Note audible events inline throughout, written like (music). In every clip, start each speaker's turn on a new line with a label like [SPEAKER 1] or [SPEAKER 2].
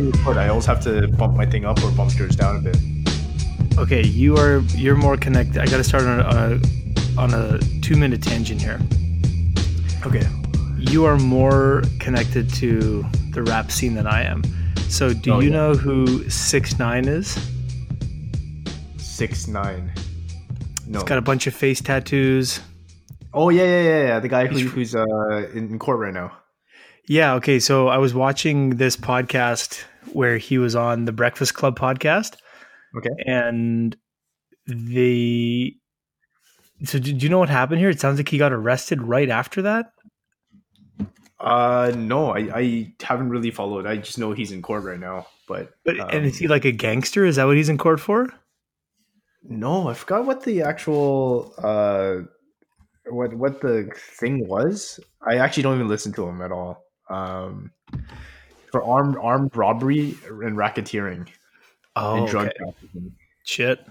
[SPEAKER 1] we record, I always have to bump my thing up or bump yours down a bit.
[SPEAKER 2] Okay, you are you're more connected. I got to start on a on a two minute tangent here. Okay, you are more connected to the rap scene than I am. So, do oh, you yeah. know who Six Nine is?
[SPEAKER 1] Six Nine.
[SPEAKER 2] No. He's got a bunch of face tattoos.
[SPEAKER 1] Oh yeah, yeah, yeah, yeah. The guy who, who's uh, in court right now.
[SPEAKER 2] Yeah. Okay. So I was watching this podcast where he was on the Breakfast Club podcast.
[SPEAKER 1] Okay.
[SPEAKER 2] And the so do you know what happened here? It sounds like he got arrested right after that.
[SPEAKER 1] Uh, no, I, I haven't really followed. I just know he's in court right now. But
[SPEAKER 2] but um, and is he like a gangster? Is that what he's in court for?
[SPEAKER 1] No, I forgot what the actual uh what what the thing was. I actually don't even listen to him at all. Um, for armed armed robbery and racketeering.
[SPEAKER 2] Oh, and drug okay. trafficking. Shit.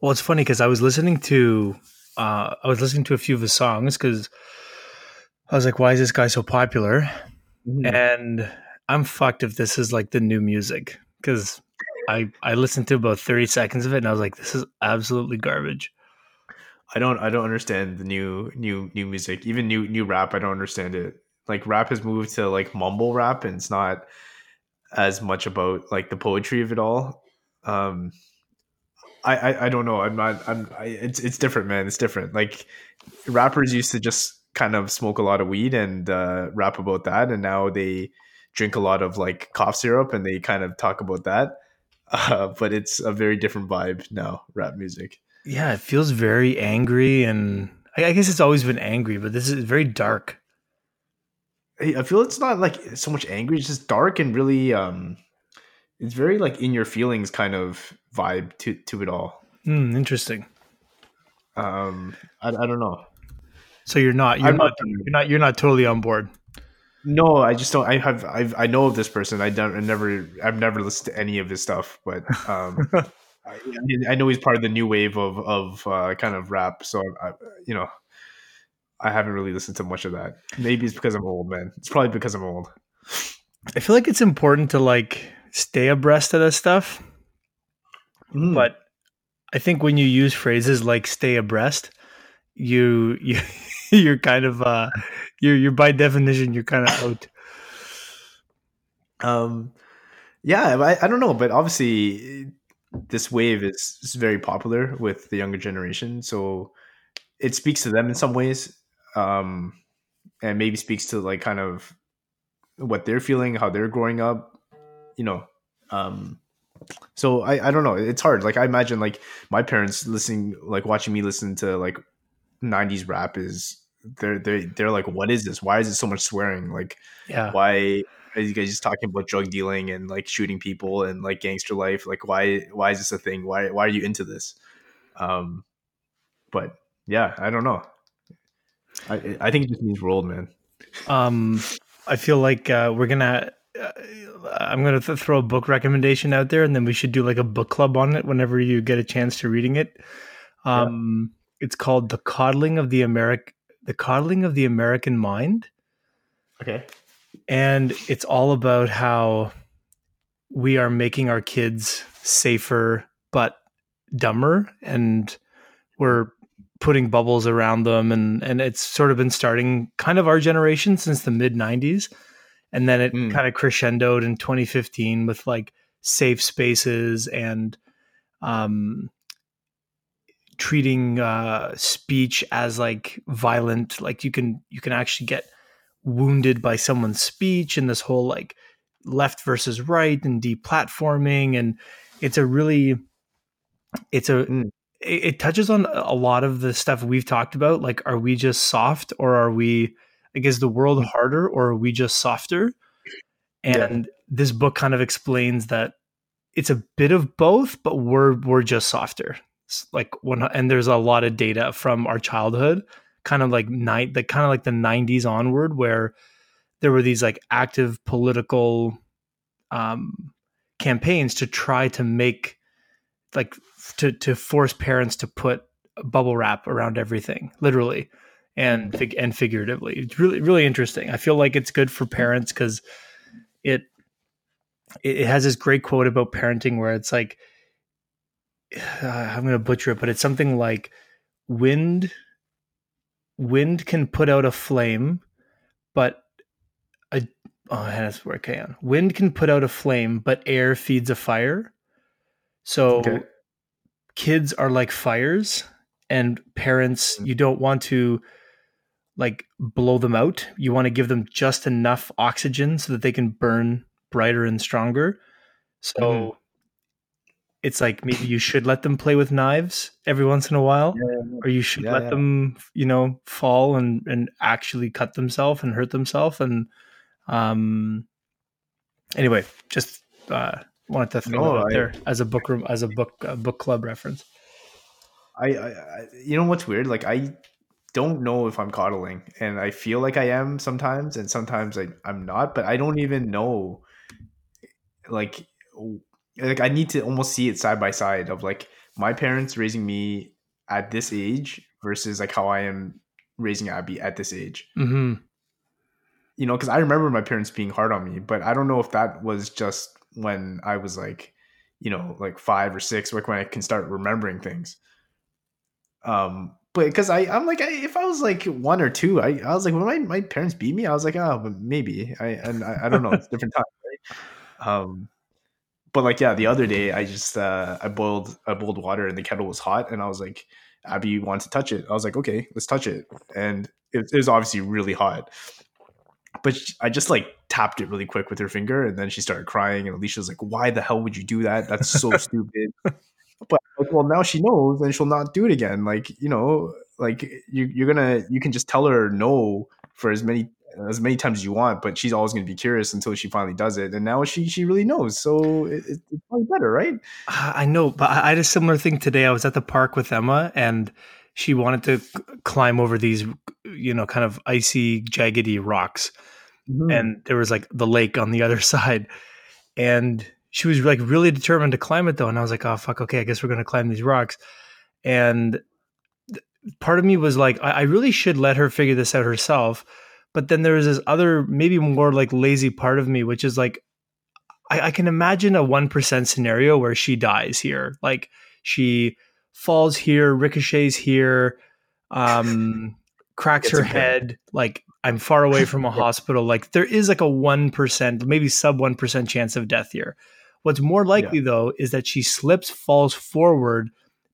[SPEAKER 2] Well, it's funny because I was listening to uh, I was listening to a few of his songs because I was like, why is this guy so popular? Mm-hmm. And I'm fucked if this is like the new music because I I listened to about 30 seconds of it and I was like, this is absolutely garbage.
[SPEAKER 1] I don't I don't understand the new new new music. Even new new rap, I don't understand it. Like rap has moved to like mumble rap and it's not as much about like the poetry of it all. Um I, I, I don't know. I'm not. I'm. I, it's it's different, man. It's different. Like rappers used to just kind of smoke a lot of weed and uh, rap about that, and now they drink a lot of like cough syrup and they kind of talk about that. (laughs) Uh, but it's a very different vibe now, rap music.
[SPEAKER 2] Yeah, it feels very angry, and I guess it's always been angry, but this is very dark.
[SPEAKER 1] I feel it's not like so much angry; it's just dark and really, um, it's very like in your feelings kind of vibe to to it all.
[SPEAKER 2] Mm, interesting.
[SPEAKER 1] Um, I, I don't know.
[SPEAKER 2] So you're not you're not, not you're not you're not totally on board.
[SPEAKER 1] No, I just don't. I have I've, I know of this person. I don't. I never. I've never listened to any of his stuff, but um, (laughs) I, I, know he's part of the new wave of of uh, kind of rap. So I, you know, I haven't really listened to much of that. Maybe it's because I'm old, man. It's probably because I'm old.
[SPEAKER 2] I feel like it's important to like stay abreast of this stuff, mm. but I think when you use phrases like "stay abreast," you you (laughs) you're kind of uh you're you're by definition you're kind of out.
[SPEAKER 1] Um, yeah, I, I don't know, but obviously this wave is, is very popular with the younger generation, so it speaks to them in some ways, um, and maybe speaks to like kind of what they're feeling, how they're growing up, you know. Um, so I, I don't know. It's hard. Like I imagine like my parents listening, like watching me listen to like 90s rap is they're they they're like, what is this? Why is it so much swearing? Like,
[SPEAKER 2] yeah,
[SPEAKER 1] why are you guys just talking about drug dealing and like shooting people and like gangster life? Like, why why is this a thing? Why why are you into this? Um, but yeah, I don't know. I I think it just means we're old, man.
[SPEAKER 2] Um, I feel like uh, we're gonna. Uh, I'm gonna th- throw a book recommendation out there, and then we should do like a book club on it whenever you get a chance to reading it. Um, yeah. it's called "The Coddling of the American the Coddling of the American Mind.
[SPEAKER 1] Okay.
[SPEAKER 2] And it's all about how we are making our kids safer but dumber and we're putting bubbles around them and and it's sort of been starting kind of our generation since the mid 90s and then it mm. kind of crescendoed in 2015 with like safe spaces and um treating uh, speech as like violent like you can you can actually get wounded by someone's speech and this whole like left versus right and deplatforming and it's a really it's a mm. It, it, touches on a lot of the stuff we've talked about like are we just soft or are we like is the world mm. harder or are we just softer and yeah. this book kind of explains that it's a bit of both but we're we're just softer like one and there's a lot of data from our childhood kind of like night the kind of like the 90s onward where there were these like active political um campaigns to try to make like to to force parents to put bubble wrap around everything literally and and figuratively it's really really interesting i feel like it's good for parents because it it, it has this great quote about parenting where it's like, (sighs) uh, I'm going to butcher it, but it's something like wind wind can put out a flame, but a oh that's where I can. Wind can put out a flame, but air feeds a fire. So
[SPEAKER 1] Okay.
[SPEAKER 2] Kids are like fires, and parents,
[SPEAKER 1] Mm.
[SPEAKER 2] you don't want to like blow them out. You want to give them just enough oxygen so that they can burn brighter and stronger. So
[SPEAKER 1] Mhm.
[SPEAKER 2] it's like maybe you should let them play with knives every once in a while or you should
[SPEAKER 1] Yeah,
[SPEAKER 2] let
[SPEAKER 1] yeah.
[SPEAKER 2] them you know fall and and actually cut themselves and hurt themselves and um anyway just uh wanted to throw
[SPEAKER 1] No,
[SPEAKER 2] that out
[SPEAKER 1] I-
[SPEAKER 2] there as a book room as a book uh, book club reference
[SPEAKER 1] I, I, I you know what's weird? Like I don't know if I'm coddling, and I feel like I am sometimes, and sometimes I, I'm not. But I don't even know. Like, like I need to almost see it side by side of like my parents raising me at this age versus like how I am raising Abby at this age.
[SPEAKER 2] mm-hmm.
[SPEAKER 1] You know, because I remember my parents being hard on me, but I don't know if that was just when I was like, you know, like five or six, like when I can start remembering things. Um, but because I, I'm like, I, if I was like one or two, I, I was like, when my, my parents beat me, I was like, oh, but maybe. I, and I, I don't know, it's different time, right? Um, but like, yeah, the other day, I just, uh, I boiled, I boiled water and the kettle was hot, and I was like, Abby wants to touch it. I was like, okay, let's touch it, and it, it was obviously really hot. But sh- I just like tapped it really quick with her finger, and then she started crying. And Alicia was like, "Why the hell would you do that? That's so (laughs) stupid." But like, well, now she knows, and she'll not do it again. Like you know, like you, you're gonna, you can just tell her no for as many as many times as you want, but she's always gonna be curious until she finally does it. And now she she really knows, so it, it, it's probably better, right?
[SPEAKER 2] Uh, I know, but I had a similar thing today. I was at the park with Emma, and she wanted to c- climb over these, you know, kind of icy, jaggedy rocks. Mm-hmm. and there was like the lake on the other (laughs) side. And she was like really determined to climb it though. And i was like oh fuck okay i guess we're gonna climb these rocks. And part of me was like I, I really should let her figure this out herself. But then there was this other maybe more like lazy part of me which is like i, I can imagine a 1% scenario where she dies here. Like she falls here ricochets here um (laughs) cracks her head. Like i'm far away from a (laughs) hospital. Like there is like a 1% maybe sub 1% chance of death here. What's more likely though is that she slips falls forward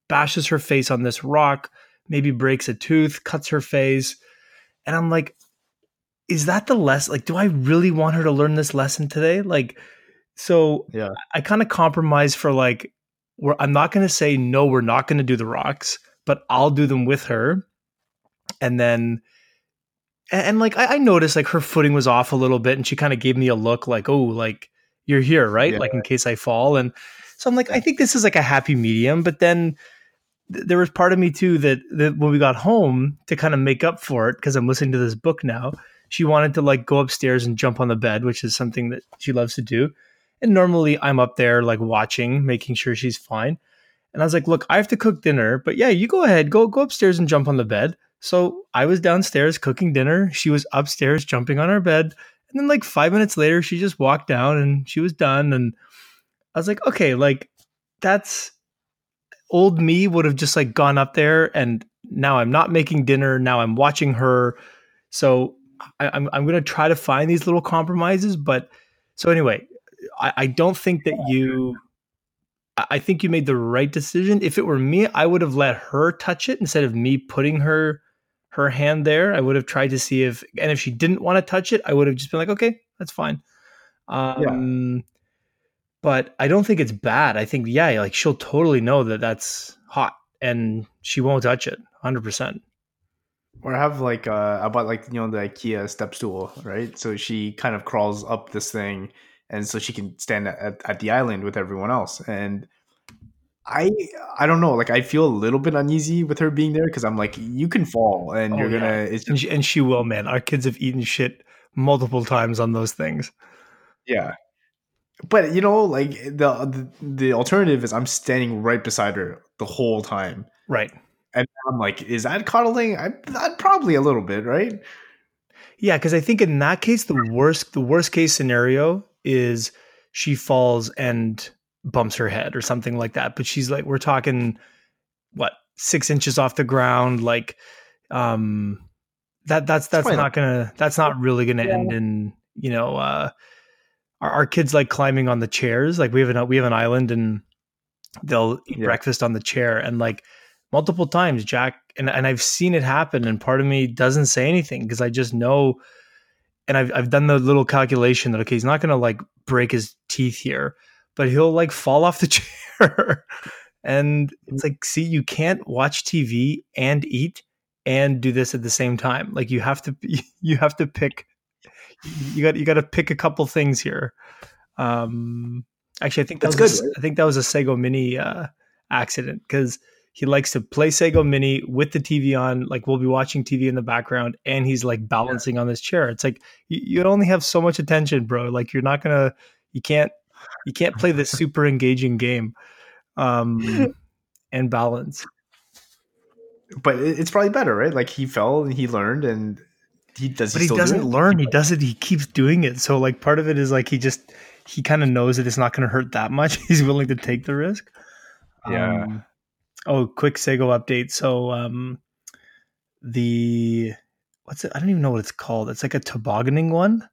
[SPEAKER 2] bashes her face on this rock maybe breaks a tooth cuts her face. And i'm like is that the less like do i really want her to learn this lesson today? Like so
[SPEAKER 1] Yeah.
[SPEAKER 2] i kind of compromise for like we're, i'm not going to say no we're not going to do the rocks but i'll do them with her. And then and, and like I, I noticed like her footing was off a little bit and she kind of gave me a look like oh like you're here right?
[SPEAKER 1] Yeah.
[SPEAKER 2] like in case i fall. And so i'm like i think this is like a happy medium but then th- there was part of me too that, that when we got home to kind of make up for it because i'm listening to this book now she wanted to like go upstairs and jump on the bed which is something that she loves to do and normally i'm up there like watching making sure she's fine. And i was like look i have to cook dinner but yeah you go ahead go go upstairs and jump on the bed. So i was downstairs cooking dinner. She was upstairs jumping on our bed. And then like five minutes later she just walked down and she was done. And i was like okay like that's old me would have just like gone up there and now i'm not making dinner. Now i'm watching her. So I, i'm, I'm going to try to find these little compromises but so anyway I, I don't think that you I- think you made the right decision. If it were me, I would have let her touch it instead of me putting her her hand there. I would have tried to see if and if she didn't want to touch it, I would have just been like, okay, that's fine. Um but I don't think it's bad. I think yeah, like she'll totally know that that's hot and she won't touch it 100%.
[SPEAKER 1] Or have like uh I bought like you know the IKEA step stool, right? So she kind of crawls up this thing and so she can stand at, at the island with everyone else. And I I don't know, like I feel a little bit uneasy with her being there because I'm like, you can fall and
[SPEAKER 2] Oh,
[SPEAKER 1] you're
[SPEAKER 2] yeah.
[SPEAKER 1] gonna it's
[SPEAKER 2] And she, and she will, man. Our kids have eaten shit multiple times on those things.
[SPEAKER 1] yeah. But you know, like the, the the alternative is I'm standing right beside her the whole time.
[SPEAKER 2] Right.
[SPEAKER 1] And I'm like, is that coddling? I that probably a little bit, right?
[SPEAKER 2] Yeah, because I think in that case, the worst the worst case scenario is she falls and bumps her head or something like that. But she's like, we're talking what six inches off the ground, like um that that's that's not gonna that's not really gonna yeah. end in you know uh our, our kids like climbing on the chairs like we have an we have an island and they'll eat yeah. breakfast on the chair and like multiple times jack and, and i've seen it happen and part of me doesn't say anything because i just know and I've, I've done the little calculation that okay he's not gonna like break his teeth here but he'll like fall off the (laughs) chair. And it's like see you can't watch tv and eat and do this at the same time. Like you have to (laughs) you have to pick you got you got to pick a couple things here. Um actually i think that that's was good a, i think that was a Sago Mini uh accident because he likes to play Sago Mini with the TV on. Like we'll be watching TV in the background, and he's like balancing yeah. on this chair. It's like you, you only have so much attention, bro. Like you're not gonna, you can't, you can't play this (laughs) super engaging game, um, (laughs) and balance.
[SPEAKER 1] But it's probably better, right? Like he fell and he learned, and he does.
[SPEAKER 2] But he, he doesn't do learn. He does it. He keeps doing it. So like part of it is like he just he kind of knows that it's not going to hurt that much. (laughs) He's willing to take the risk.
[SPEAKER 1] Yeah. Um,
[SPEAKER 2] Oh, quick Sago update. So um the what's it? I don't even know what it's called. It's like a tobogganing one.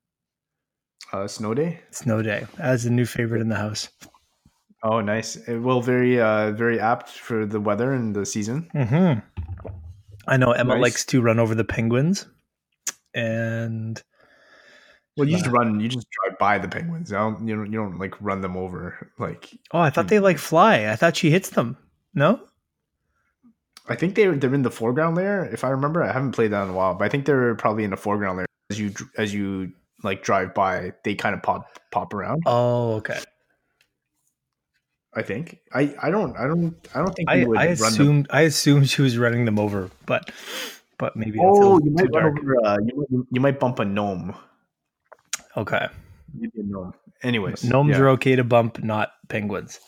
[SPEAKER 1] Uh, snow day.
[SPEAKER 2] Snow day as a new favorite in the house.
[SPEAKER 1] Oh, nice. Well, very uh very apt for the weather and the season.
[SPEAKER 2] Mm-hmm. I know Emma nice. likes to run over the penguins, and
[SPEAKER 1] well, you just run. You just drive by the penguins. You don't. You don't, you don't like run them over. Like
[SPEAKER 2] oh, I thought they like fly. I thought she hits them. No.
[SPEAKER 1] I think they're they're in the foreground layer. If I remember, I haven't played that in a while, but I think they're probably in the foreground layer. As you as you like drive by, they kind of pop pop around.
[SPEAKER 2] Oh, okay.
[SPEAKER 1] I think I I don't I don't I don't think
[SPEAKER 2] I, I assumed I assumed she was running them over, but but maybe
[SPEAKER 1] oh you might run over uh, you, you might bump a gnome.
[SPEAKER 2] Okay,
[SPEAKER 1] maybe a gnome. Anyways,
[SPEAKER 2] gnomes yeah. are okay to bump, not penguins.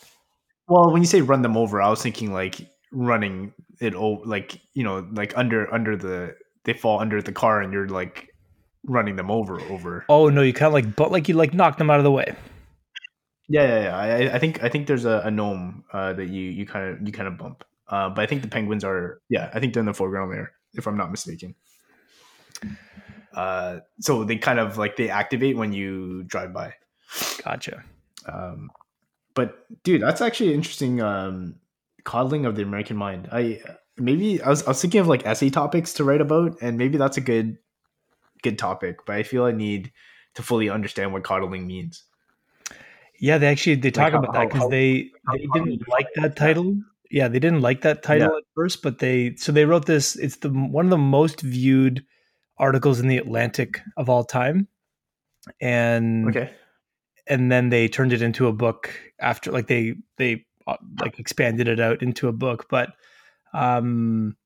[SPEAKER 1] Well, when you say run them over, I was thinking like running it oh like you know like under under the they fall under the car and you're like running them over over.
[SPEAKER 2] Oh no you kind of like but like you like knock them out of the way.
[SPEAKER 1] Yeah yeah, yeah. I, I think i think there's a, a gnome uh, that you you kind of you kind of bump. Uh, but i think the penguins are yeah i think they're in the foreground there if i'm not mistaken. Uh, so they kind of like they activate when you drive by.
[SPEAKER 2] Gotcha.
[SPEAKER 1] Um, but dude that's actually interesting um, coddling of the American mind. I maybe I was I was thinking of like essay topics to write about, and maybe that's a good good topic. But I feel I need to fully understand what coddling means.
[SPEAKER 2] Yeah, they actually they talk like about how, that because they they didn't like that title. Yeah, they didn't like that title yeah. at first, but they so they wrote this. It's the one of the most viewed articles in the Atlantic of all time, and
[SPEAKER 1] okay,
[SPEAKER 2] and then they turned it into a book after like they they like expanded it out into a book but um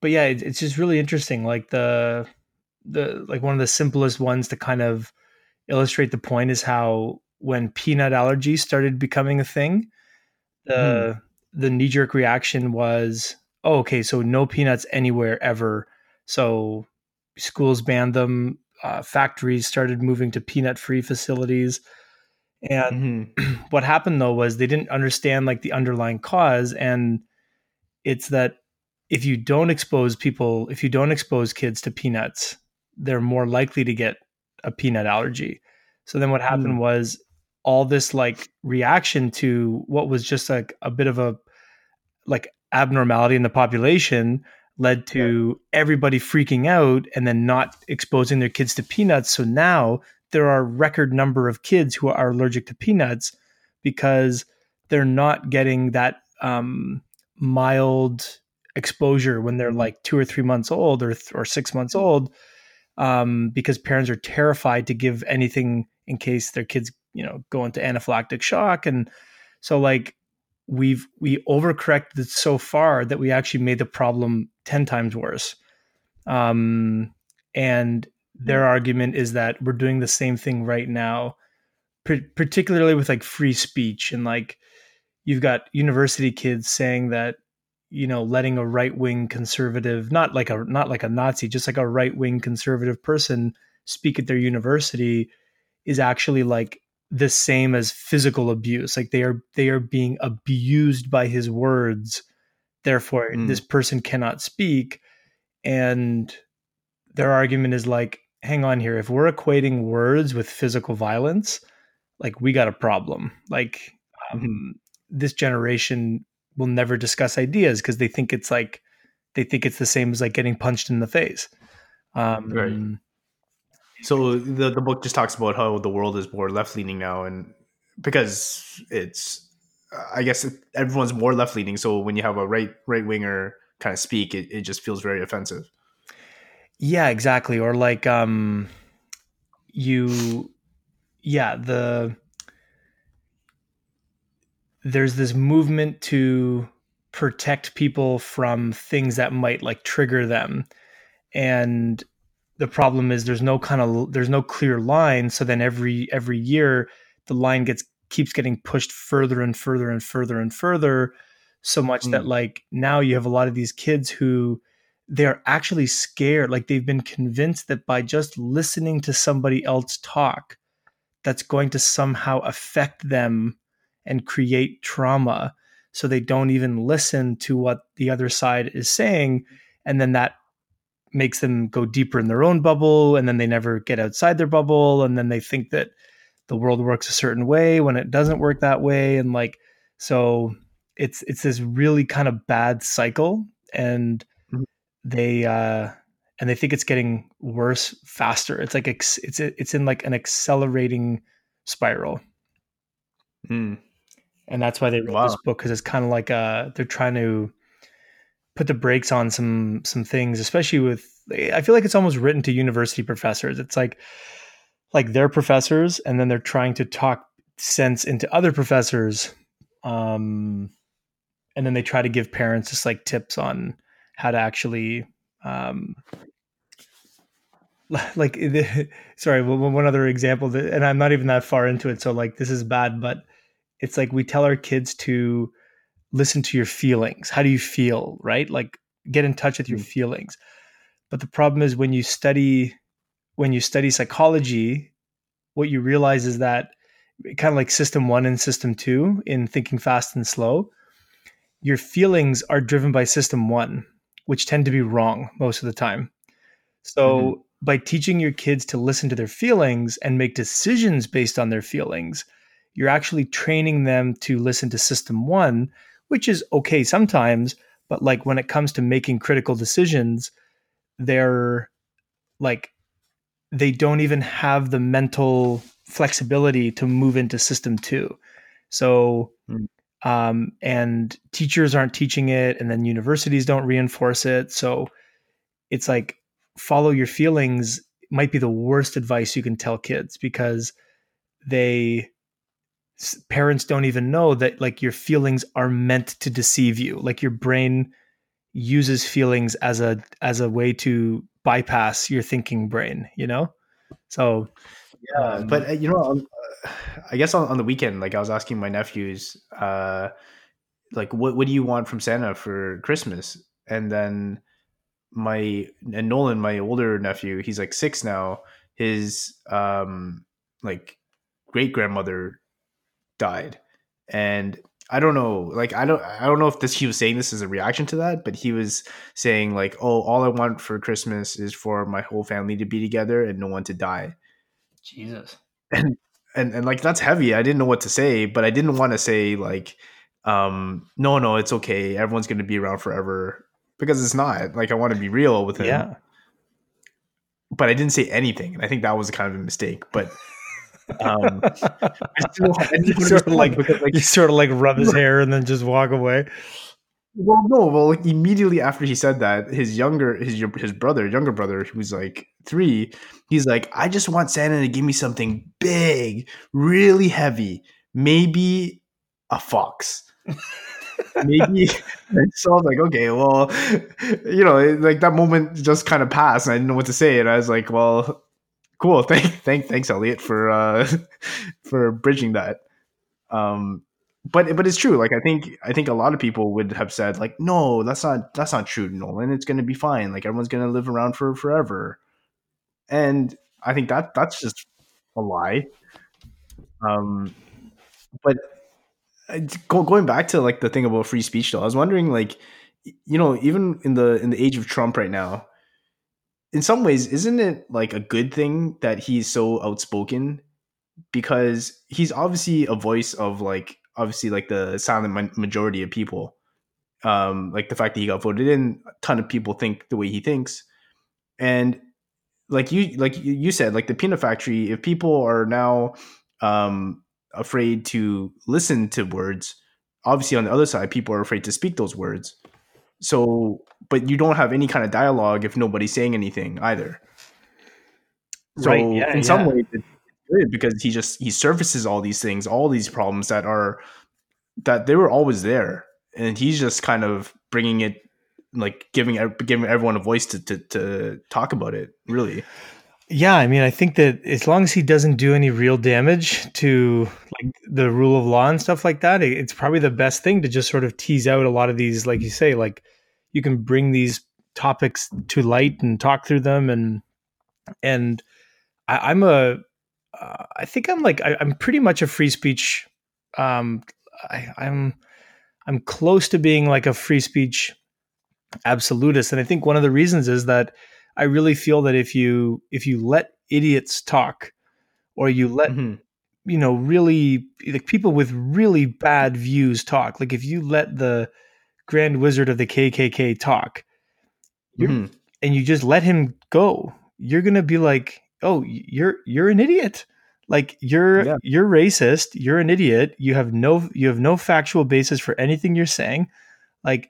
[SPEAKER 2] but yeah it, it's just really interesting like the the like one of the simplest ones to kind of illustrate the point is how when peanut allergies started becoming a thing the hmm. the knee jerk reaction was oh, okay so no peanuts anywhere ever so schools banned them uh, factories started moving to peanut free facilities and mm-hmm. (clears throat) what happened though was they didn't understand like the underlying cause. And it's that if you don't expose people, if you don't expose kids to peanuts, they're more likely to get a peanut allergy. So then what happened mm. was all this like reaction to what was just like a bit of a like abnormality in the population led to yeah. everybody freaking out and then not exposing their kids to peanuts. So now there are record number of kids who are allergic to peanuts because they're not getting that um, mild exposure when they're like two or three months old or th- or six months old um, because parents are terrified to give anything in case their kids you know go into anaphylactic shock. And so like we've we overcorrected so far that we actually made the problem 10 times worse. Um, and their argument is that we're doing the same thing right now particularly with like free speech and like you've got university kids saying that you know letting a right-wing conservative not like a not like a nazi just like a right-wing conservative person speak at their university is actually like the same as physical abuse. Like they are they are being abused by his words. Therefore,
[SPEAKER 1] Mm.
[SPEAKER 2] this person cannot speak. And their argument is like, hang on here, if we're equating words with physical violence, like we got a problem. Like um, this generation will never discuss ideas because they think it's like they think it's the same as like getting punched in the face. Um,
[SPEAKER 1] Right. So the the book just talks about how the world is more left leaning now, and because it's, I guess everyone's more left leaning. So when you have a right right winger kind of speak, it, it just feels very offensive.
[SPEAKER 2] Yeah, exactly. Or like um you yeah, the there's this movement to protect people from things that might like trigger them. And the problem is there's no kind of there's no clear line, so then every every year the line gets keeps getting pushed further and further and further and further so much that
[SPEAKER 1] Mm.
[SPEAKER 2] like now you have a lot of these kids who they're actually scared like they've been convinced that by just listening to somebody else talk that's going to somehow affect them and create trauma so they don't even listen to what the other side is saying and then that makes them go deeper in their own bubble and then they never get outside their bubble and then they think that the world works a certain way when it doesn't work that way and like so it's it's this really kind of bad cycle and. They uh and they think it's getting worse faster it's like ex- it's it's in like an accelerating spiral
[SPEAKER 1] Mm.
[SPEAKER 2] and that's why they wrote
[SPEAKER 1] Wow.
[SPEAKER 2] this book because it's kind of like uh they're trying to put the brakes on some some things especially with i feel like it's almost written to university professors it's like like they're professors and then they're trying to talk sense into other professors um and then they try to give parents just like tips on how to actually um (laughs) like the, sorry one other example that, and i'm not even that far into it so like this is bad but it's like we tell our kids to listen to your feelings. How do you feel right? Like get in touch with your
[SPEAKER 1] Mm.
[SPEAKER 2] feelings. But the problem is when you study when you study psychology what you realize is that kind of like system 1 and system 2 in thinking fast and slow your feelings are driven by system 1 which tend to be wrong most of the time so
[SPEAKER 1] Mhm.
[SPEAKER 2] by teaching your kids to listen to their feelings and make decisions based on their feelings you're actually training them to listen to system 1 which is okay sometimes but like when it comes to making critical decisions they're like they don't even have the mental flexibility to move into system 2 so. Um, and teachers aren't teaching it and then universities don't reinforce it. So it's like follow your feelings might be the worst advice you can tell kids because they parents don't even know that like your feelings are meant to deceive you. Like your brain uses feelings as a as a way to bypass your thinking brain you know? So
[SPEAKER 1] Yeah,
[SPEAKER 2] um,
[SPEAKER 1] but uh, you know, I guess on, on the weekend, like I was asking my nephews, uh, like what what do you want from Santa for Christmas? And then my and Nolan, my older nephew, he's like six now. His um like great grandmother died, and I don't know, like I don't I don't know if this he was saying this as a reaction to that, but he was saying like, oh, all I want for Christmas is for my whole family to be together and no one to die
[SPEAKER 2] jesus
[SPEAKER 1] and and and like that's heavy i didn't know what to say but i didn't want to say like um no no it's okay everyone's going to be around forever because it's not like i want to be real with him.
[SPEAKER 2] Yeah.
[SPEAKER 1] But i didn't say anything and i think that was kind of a mistake but um (laughs) I still, I
[SPEAKER 2] You sort of like-
[SPEAKER 1] like
[SPEAKER 2] you sort of like rub his hair and then just walk away
[SPEAKER 1] Well, no. Well, like immediately after he said that, his younger his his brother, younger brother, who's like three, he's like, I just want Santa to give me something big, really heavy, maybe a fox. (laughs) maybe. so I was like, okay, well, you know, like that moment just kind of passed, and I didn't know what to say, and I was like, well, cool, (laughs) thank, thank, thanks, Elliot, for uh, (laughs) for bridging that. Um, but but it's true. Like I think I think a lot of people would have said like, no, that's not that's not true, Nolan. It's going to be fine. Like everyone's going to live around for forever. And I think that that's just a lie. Um, but uh, going back to like the thing about free speech, though, I was wondering, like, you know, even in the in the age of Trump right now, in some ways, isn't it like a good thing that he's so outspoken? Because he's obviously a voice of like obviously like the silent majority of people. Um, like the fact that he got voted in, a ton of people think the way he thinks, and like you like you said, like the peanut factory, if people are now um, afraid to listen to words, obviously on the other side, people are afraid to speak those words. So, but you don't have any kind of dialogue if nobody's saying anything either. So, right, yeah, in yeah. some ways, good because he just he surfaces all these things, all these problems that are that they were always there, and he's just kind of bringing it like giving giving everyone a voice to, to, to talk about it really.
[SPEAKER 2] Yeah i mean i think that as long as he doesn't do any real damage to like the rule of law and stuff like that it's probably the best thing to just sort of tease out a lot of these like you say like you can bring these topics to light and talk through them. And and I, am a uh, I think I'm like I, am pretty much a free speech um I, I'm I'm close to being like a free speech absolutist. And I think one of the reasons is that I really feel that if you if you let idiots talk, or you let mm-hmm. you know really like people with really bad views talk, like if you let the Grand Wizard of the KKK talk, mm-hmm. and you just let him go, you're gonna be like, oh, you're you're an idiot. Like you're yeah. you're racist. You're an idiot. You have no you have no factual basis for anything you're saying. Like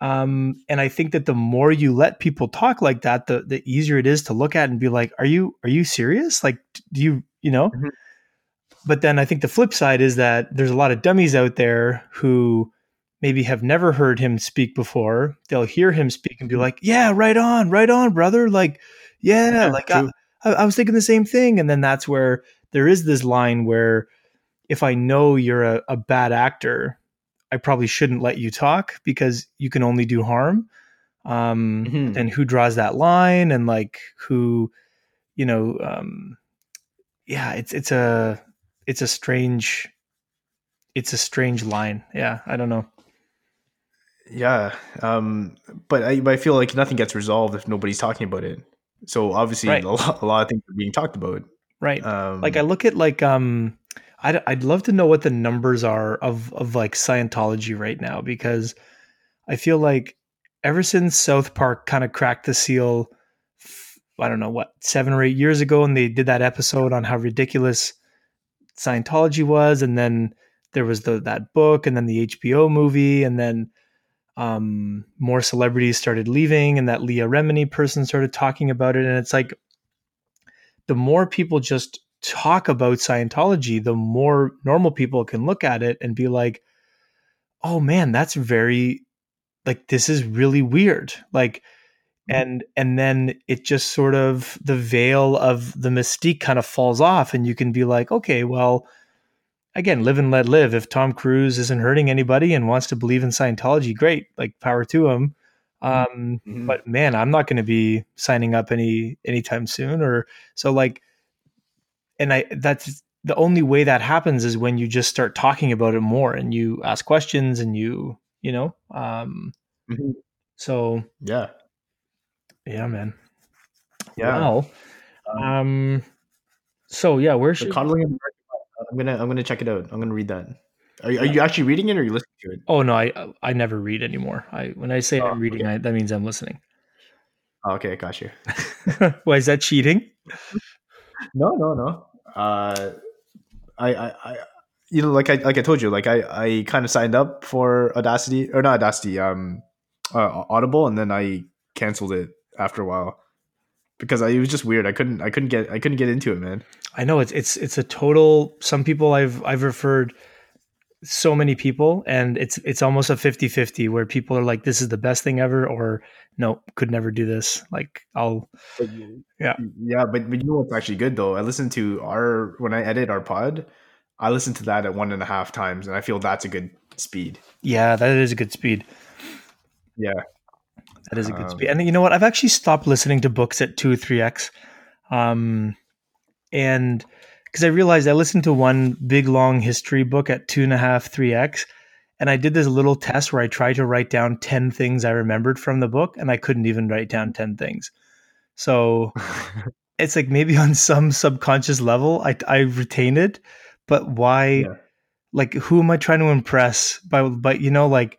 [SPEAKER 2] um, and I think that the more you let people talk like that, the the easier it is to look at and be like, "Are you are you serious? Like, do you you know?" Mm-hmm. But then I think the flip side is that there's a lot of dummies out there who maybe have never heard him speak before. They'll hear him speak and be like, "Yeah, right on, right on, brother." Like, yeah, yeah like I, I was thinking the same thing. And then that's where there is this line where if I know you're a, a bad actor, I probably shouldn't let you talk because you can only do harm. Um, mm-hmm. And who draws that line and like who, you know, um, yeah, it's it's a it's a strange it's a strange line. Yeah, I don't know.
[SPEAKER 1] Yeah, um, but I, but I feel like nothing gets resolved if nobody's talking about it. So obviously, right. a, lot, a lot of things are being talked about.
[SPEAKER 2] Right. Um, like I look at like um I'd I'd love to know what the numbers are of of like Scientology right now because I feel like ever since South Park kind of cracked the seal, I don't know what seven or eight years ago, and they did that episode on how ridiculous Scientology was, and then there was the that book, and then the HBO movie, and then um, more celebrities started leaving, and that Leah Remini person started talking about it, and it's like the more people just talk about Scientology, the more normal people can look at it and be like, oh man, that's very like this is really weird. Like mm-hmm. and and then it just sort of the veil of the mystique kind of falls off and you can be like, okay, well, again, live and let live. If Tom Cruise isn't hurting anybody and wants to believe in Scientology, great. Like power to him. Um, mm-hmm. but man, I'm not going to be signing up any anytime soon or so like and I that's the only way that happens is when you just start talking about it more and you ask questions and you you know um mm-hmm. so
[SPEAKER 1] yeah.
[SPEAKER 2] Yeah man.
[SPEAKER 1] Yeah.
[SPEAKER 2] Um, um so yeah where should
[SPEAKER 1] coddling i'm gonna i'm gonna check it out. I'm gonna read that are, are you actually reading it or are you listening to it
[SPEAKER 2] oh no i i never read anymore i when i say oh, i'm reading okay. I, that means i'm listening
[SPEAKER 1] oh, okay got you (laughs)
[SPEAKER 2] why is that cheating
[SPEAKER 1] no, no, no. Uh, I, I, I, you know, like I, like I told you, like I, I kind of signed up for Audacity or not Audacity, um, uh, Audible, and then I canceled it after a while because I, it was just weird. I couldn't, I couldn't get, I couldn't get into it, man.
[SPEAKER 2] I know it's, it's, it's a total. Some people I've, I've referred so many people and it's it's almost a 50-50 where people are like this is the best thing ever or no could never do this. Like i'll
[SPEAKER 1] yeah. yeah but, but you know what's actually good though? I listen to our when i edit our pod i listen to that at one and a half times and i feel that's a good speed.
[SPEAKER 2] Yeah that is a good speed.
[SPEAKER 1] Yeah.
[SPEAKER 2] That is a good um, speed and you know what? I've actually stopped listening to books at 2 or 3x um and because I realized I listened to one big long history book at two and a half, three X. And I did this little test where I tried to write down 10 things I remembered from the book, and I couldn't even write down 10 things. So (laughs) it's like maybe on some subconscious level, I, I retain it, but why? Yeah. Like, who am I trying to impress by, by, you know, like,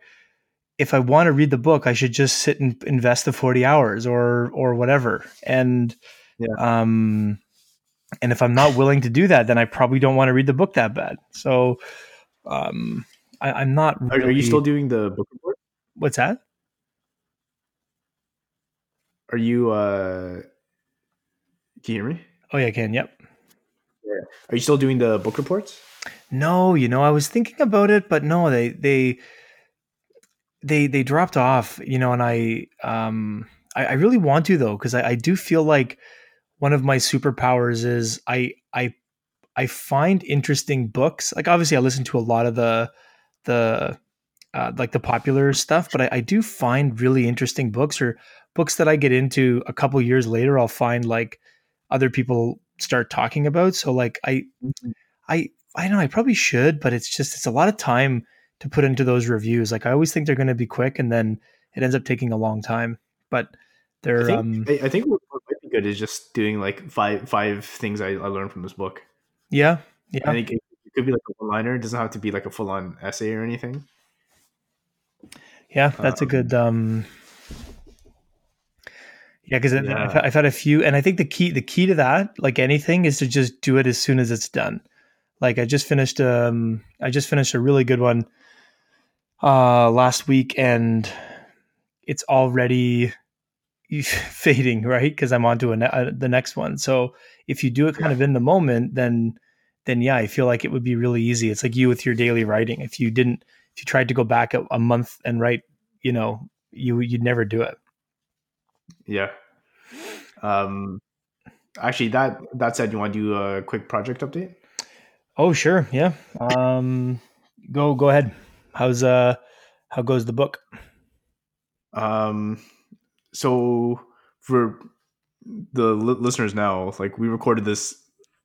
[SPEAKER 2] if I want to read the book, I should just sit and invest the 40 hours or, or whatever. And, yeah. um, and if I'm not willing to do that, then I probably don't want to read the book that bad. So, um, I, am not.
[SPEAKER 1] Really, are, you still doing the book report?
[SPEAKER 2] What's that?
[SPEAKER 1] Are you? uh Can you hear me?
[SPEAKER 2] Oh yeah, I can. Yep.
[SPEAKER 1] Yeah. Are you still doing the book reports?
[SPEAKER 2] No, you know, I was thinking about it, but no, they they they they dropped off. You know, and I um I, I really want to though because I, I do feel like one of my superpowers is I I I find interesting books. Like obviously I listen to a lot of the the uh, like the popular stuff, but I, I, do find really interesting books or books that I get into a couple years later. I'll find like other people start talking about. So like I, mm-hmm. I, I know I probably should, but it's just it's a lot of time to put into those reviews. Like I always think they're going to be quick, and then it ends up taking a long time. But they're.
[SPEAKER 1] I think,
[SPEAKER 2] um,
[SPEAKER 1] I think might be good is just doing like five five things I, I learned from this book.
[SPEAKER 2] Yeah, yeah.
[SPEAKER 1] I think it could be like a one liner. It doesn't have to be like a full on essay or anything.
[SPEAKER 2] Yeah, that's um, a good. um yeah, because yeah. I've, I've had a few, and I think the key the key to that, like anything, is to just do it as soon as it's done. Like I just finished, um, I just finished a really good one uh last week, and it's already (laughs) fading, right? Because I'm on to a, a, the next one. So if you do it kind yeah. of in the moment, then then yeah, I feel like it would be really easy. It's like you with your daily writing. If you didn't, if you tried to go back a, a month and write, you know, you you'd never do it.
[SPEAKER 1] Yeah. Um. Actually, that that said, you want to do a quick project update?
[SPEAKER 2] Oh sure, yeah. Um, go go ahead. How's uh, how goes the book?
[SPEAKER 1] Um, so for the li- listeners now, like we recorded this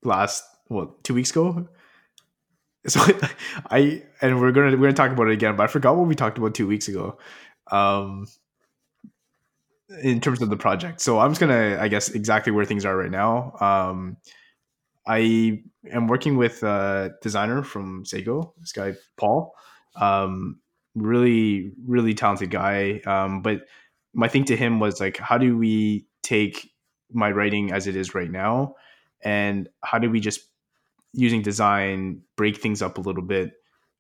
[SPEAKER 1] last what two weeks ago. (laughs) So I and we're gonna we're gonna talk about it again, but I forgot what we talked about two weeks ago. Um, in terms of the project. So I'm just gonna, I guess, exactly where things are right now. Um, I am working with a designer from Seiko, this guy Paul. Um, really, really talented guy. Um, but my thing to him was like, how do we take my writing as it is right now, and how do we just using design break things up a little bit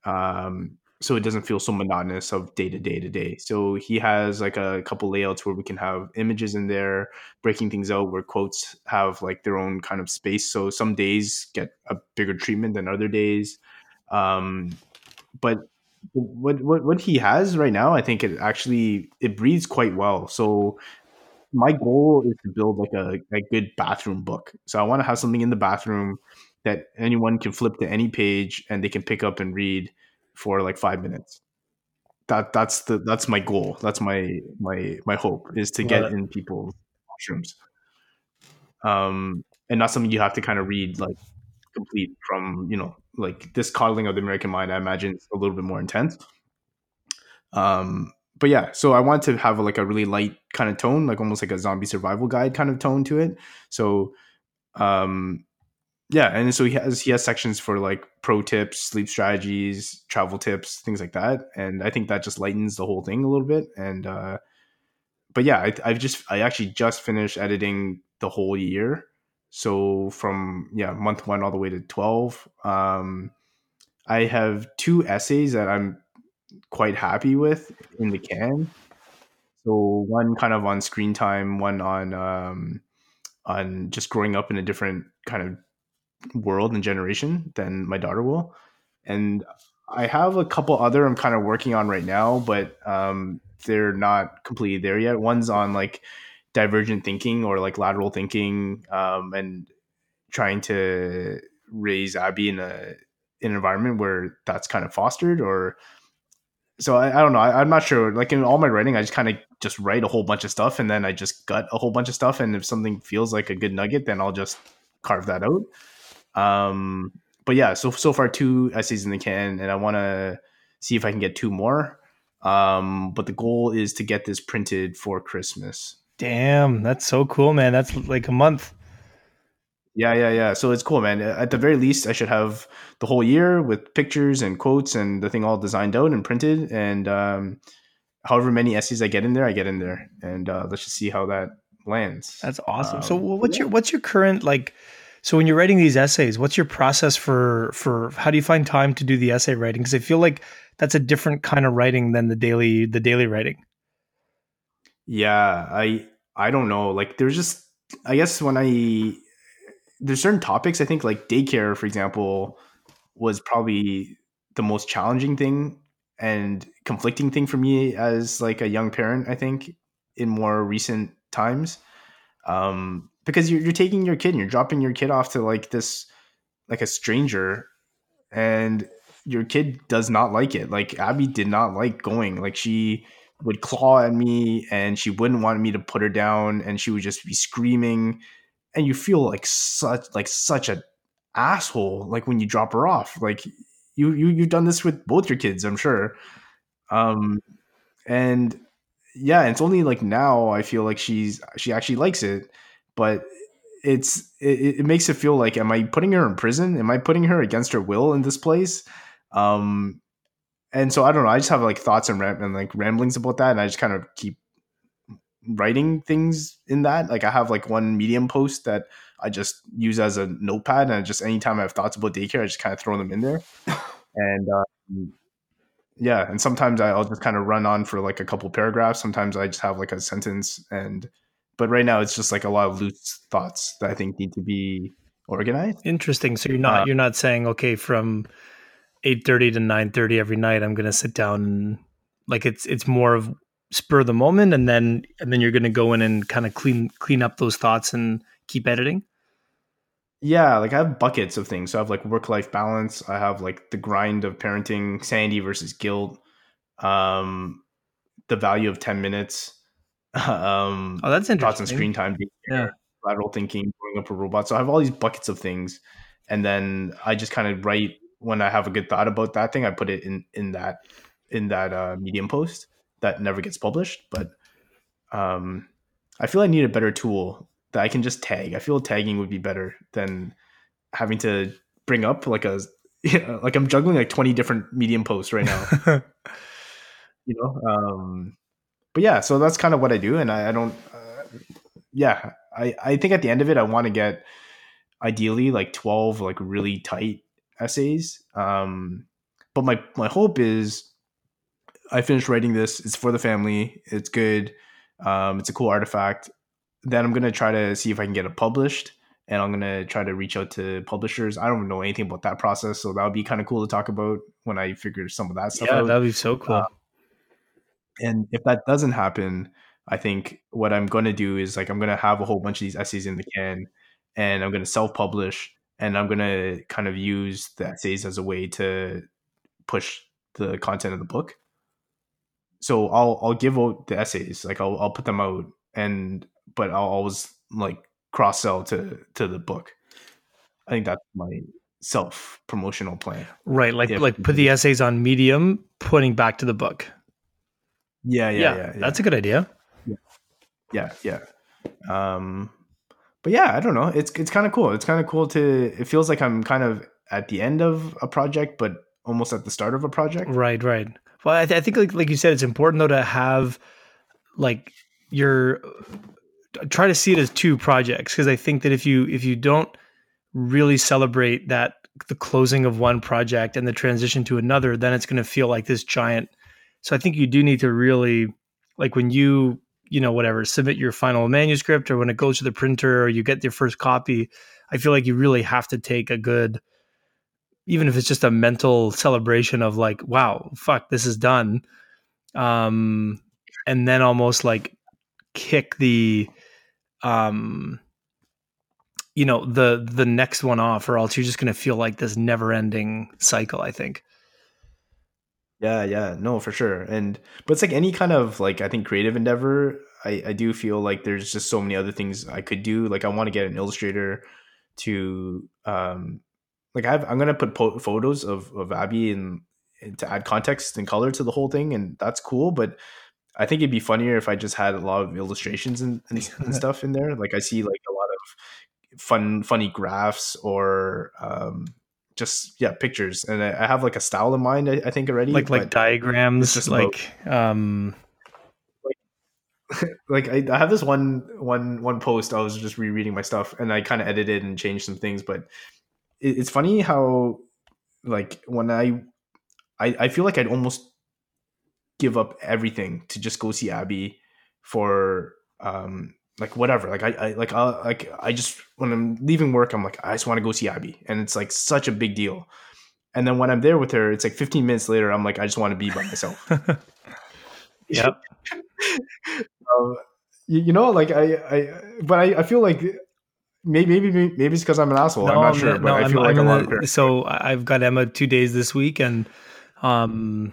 [SPEAKER 1] um, so it doesn't feel so monotonous of day to day to day. So he has like a couple layouts where we can have images in there, breaking things out where quotes have like their own kind of space. So some days get a bigger treatment than other days. Um, but what, what what he has right now, I think it actually it breathes quite well. So my goal is to build like a, a good bathroom book. So I want to have something in the bathroom that anyone can flip to any page and they can pick up and read for like five minutes. That that's the that's my goal. That's my my my hope is to get in people's washrooms. Um, and not something you have to kind of read like complete from you know like this coddling of the American mind. I imagine a little bit more intense. Um, but yeah, so I want to have like a really light kind of tone, like almost like a zombie survival guide kind of tone to it. So um yeah and so he has he has sections for like pro tips sleep strategies travel tips things like that and i think that just lightens the whole thing a little bit and uh but yeah I, i've just i actually just finished editing the whole year so from yeah month one all the way to 12 um i have two essays that i'm quite happy with in the can so one kind of on screen time one on um on just growing up in a different kind of world and generation than my daughter will. And I have a couple other I'm kind of working on right now, but um, they're not completely there yet. One's on like divergent thinking or like lateral thinking, um, and trying to raise Abby in a in an environment where that's kind of fostered or so I, I don't know. I, am not sure. Like in all my writing, I just kind of just write a whole bunch of stuff and then I just gut a whole bunch of stuff. And if something feels like a good nugget, then I'll just carve that out. Um, but yeah, so so far two essays in the can, and I want to see if I can get two more. Um, but the goal is to get this printed for Christmas.
[SPEAKER 2] Damn, that's so cool, man. That's like a month.
[SPEAKER 1] Yeah, yeah, yeah. So it's cool, man. At the very least, I should have the whole year with pictures and quotes and the thing all designed out and printed. And um, however many essays I get in there, I get in there, and uh, let's just see how that lands.
[SPEAKER 2] That's awesome. Um, so what's your what's your current like? So when you're writing these essays, what's your process for for how do you find time to do the essay writing? Because I feel like that's a different kind of writing than the daily the daily writing.
[SPEAKER 1] Yeah, I I don't know. Like there's just I guess when I there's certain topics I think like daycare, for example, was probably the most challenging thing and conflicting thing for me as like a young parent. I think in more recent times, um, because you're, you're taking your kid and you're dropping your kid off to like this like a stranger, and your kid does not like it. Like Abby did not like going. Like she would claw at me and she wouldn't want me to put her down and she would just be screaming. And you feel like such like such a asshole like when you drop her off. Like you you you've done this with both your kids i'm sure. Um and yeah it's only like now i feel like she's she actually likes it. But it's it, it makes it feel like am i putting her in prison? Am i putting her against her will in this place? Um and so i don't know i just have like thoughts and, ram- and like ramblings about that and i just kind of keep writing things in that. Like I have like one Medium post that I just use as a notepad, and just anytime I have thoughts about daycare, I just kind of throw them in there. (laughs) And um, yeah, and sometimes I'll just kind of run on for like a couple paragraphs. Sometimes I just have like a sentence, and but right now it's just like a lot of loose thoughts that I think need to be organized.
[SPEAKER 2] Interesting. So you're not uh, you're not saying okay from eight thirty to nine thirty every night. I'm going to sit down and like it's it's more of spur of the moment and then and then you're going to go in and kind of clean clean up those thoughts and keep editing?
[SPEAKER 1] Yeah like i have buckets of things. So i have like work life balance. I have like the grind of parenting sandy versus guilt um the value of 10 minutes (laughs)
[SPEAKER 2] um oh that's interesting thoughts
[SPEAKER 1] on screen time yeah. lateral thinking growing up a robot. So i have all these buckets of things. And then i just kind of write when i have a good thought about that thing i put it in in that in that uh, medium post that never gets published. But um, I feel I need a better tool that I can just tag. I feel tagging would be better than having to bring up like a you (laughs) know, like I'm juggling like 20 different medium posts right now. (laughs) you know, um, but yeah, so that's kind of what I do, and I, I don't. Uh, yeah, I I think at the end of it, I want to get ideally like 12 like really tight essays. Um, but my my hope is I finished writing this. It's for the family. It's good. Um, it's a cool artifact. Then I'm gonna try to see if I can get it published, and I'm gonna try to reach out to publishers. I don't know anything about that process, so that would be kind of cool to talk about when I figure some of that stuff
[SPEAKER 2] yeah,
[SPEAKER 1] out.
[SPEAKER 2] that'd be so cool. Uh,
[SPEAKER 1] and if that doesn't happen, I think what I'm gonna do is like I'm gonna have a whole bunch of these essays in the can, and I'm gonna self-publish, and I'm gonna kind of use the essays as a way to push the content of the book so I'll I'll give out the essays, like I'll I'll put them out, and but I'll always like cross sell to to the book. I think that's my self promotional plan.
[SPEAKER 2] Right, like like put the essays on Medium, putting back to the book.
[SPEAKER 1] Yeah, yeah, yeah. yeah, yeah.
[SPEAKER 2] That's a good idea.
[SPEAKER 1] Yeah, yeah, yeah. Um, but yeah, I don't know. It's it's kind of cool. It's kind of cool to. It feels like I'm kind of at the end of a project, but almost at the start of a project.
[SPEAKER 2] Right, right. Well, I, th- I think like like you said, it's important though to have like your try to see it as two projects because I think that if you if you don't really celebrate that the closing of one project and the transition to another, then it's going to feel like this giant. So I think you do need to really like when you you know whatever submit your final manuscript or when it goes to the printer or you get your first copy. I feel like you really have to take a good even if it's just a mental celebration of like, wow, fuck, this is done. Um, and then almost like kick the, um, you know, the the next one off, or else you're just going to feel like this never ending cycle. I think.
[SPEAKER 1] Yeah, yeah, no, for sure. And but it's like any kind of like I think creative endeavor. I I do feel like there's just so many other things I could do. Like I want to get an illustrator to um like I have, I'm gonna put po- photos of of Abby and, and to add context and color to the whole thing, and that's cool. But I think it'd be funnier if I just had a lot of illustrations and, and, and (laughs) stuff in there. Like I see like a lot of fun, funny graphs or um, just yeah pictures, and I, I, have like a style in mind. I, I think already,
[SPEAKER 2] like like diagrams, just like um,
[SPEAKER 1] like, (laughs) like I, I have this one one one post. I was just rereading my stuff, and I kind of edited and changed some things, but it, it's funny how like when I, I I feel like I'd almost give up everything to just go see Abby for um like whatever. Like I, I like I like I just when I'm leaving work I'm like I just want to go see Abby. And it's like such a big deal. And then when I'm there with her it's like 15 minutes later I'm like I just want to be by myself. (laughs)
[SPEAKER 2] Yep. (laughs)
[SPEAKER 1] Um, you, you, know like I I but I, I feel like maybe maybe maybe it's because I'm an asshole. No, I'm not. sure no, but I feel I'm, like I'm a lot
[SPEAKER 2] of so I've got Emma two days this week and um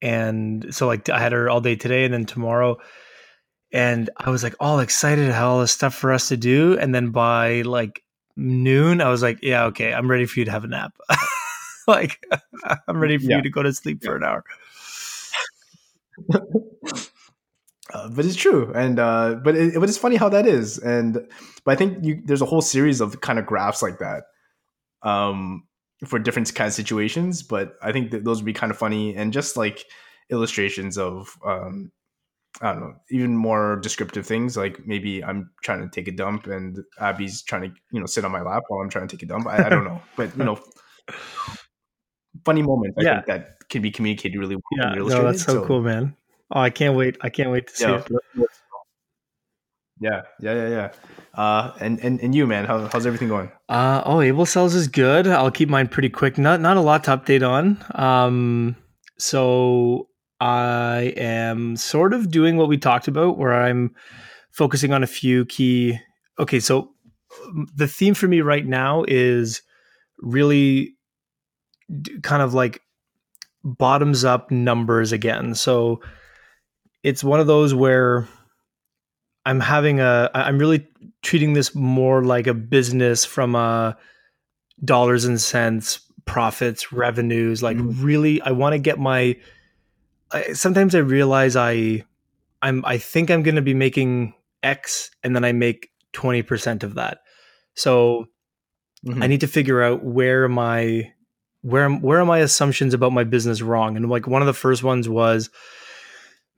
[SPEAKER 2] and so like I had her all day today and then tomorrow and I was like all excited had all this stuff for us to do and then by like noon I was like yeah okay I'm ready for you to have a nap (laughs) like (laughs) I'm ready for yeah. you to go to sleep yeah. for an hour (laughs)
[SPEAKER 1] uh, but it's true and uh but it, but it's funny how that is and but I think you there's a whole series of kind of graphs like that um for different kind of situations. But I think that those would be kind of funny and just like illustrations of um, I don't know, even more descriptive things. Like maybe I'm trying to take a dump and Abby's trying to, you know, sit on my lap while I'm trying to take a dump. I, I don't know, but you know, funny moments. I yeah. think that can be communicated really well.
[SPEAKER 2] Yeah, no, that's so, so, cool, man. Oh, I can't wait! I can't wait to see
[SPEAKER 1] yeah,
[SPEAKER 2] it.
[SPEAKER 1] Yeah, yeah, yeah, yeah. Uh, and and and you, man, how, how's everything going?
[SPEAKER 2] Uh, oh, Able Cells is good. I'll keep mine pretty quick. Not not a lot to update on. Um, so I am sort of doing what we talked about, where I'm focusing on a few key. Okay, so um, the theme for me right now is really kind of like bottoms up numbers again. So it's one of those where I'm having a I'm really treating this more like a business from a dollars and cents, profits, revenues. Like mm-hmm. really, I want to get my. I, sometimes I realize I, I'm I think I'm going to be making X, and then I make twenty percent of that. So mm-hmm. I need to figure out where my where where are my assumptions about my business wrong. And like one of the first ones was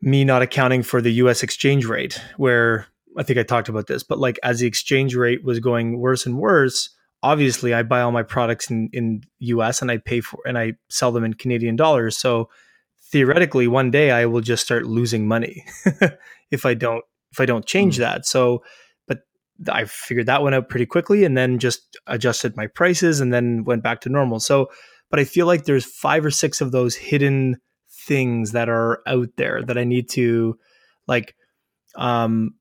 [SPEAKER 2] me not accounting for the US exchange rate, where I think I talked about this, but like as the exchange rate was going worse and worse, obviously I buy all my products in, in US and I pay for and I sell them in Canadian dollars. So theoretically one day I will just start losing money (laughs) if I don't if I don't change mm. that. So but I figured that one out pretty quickly and then just adjusted my prices and then went back to normal. So but I feel like there's five or six of those hidden things that are out there that I need to like um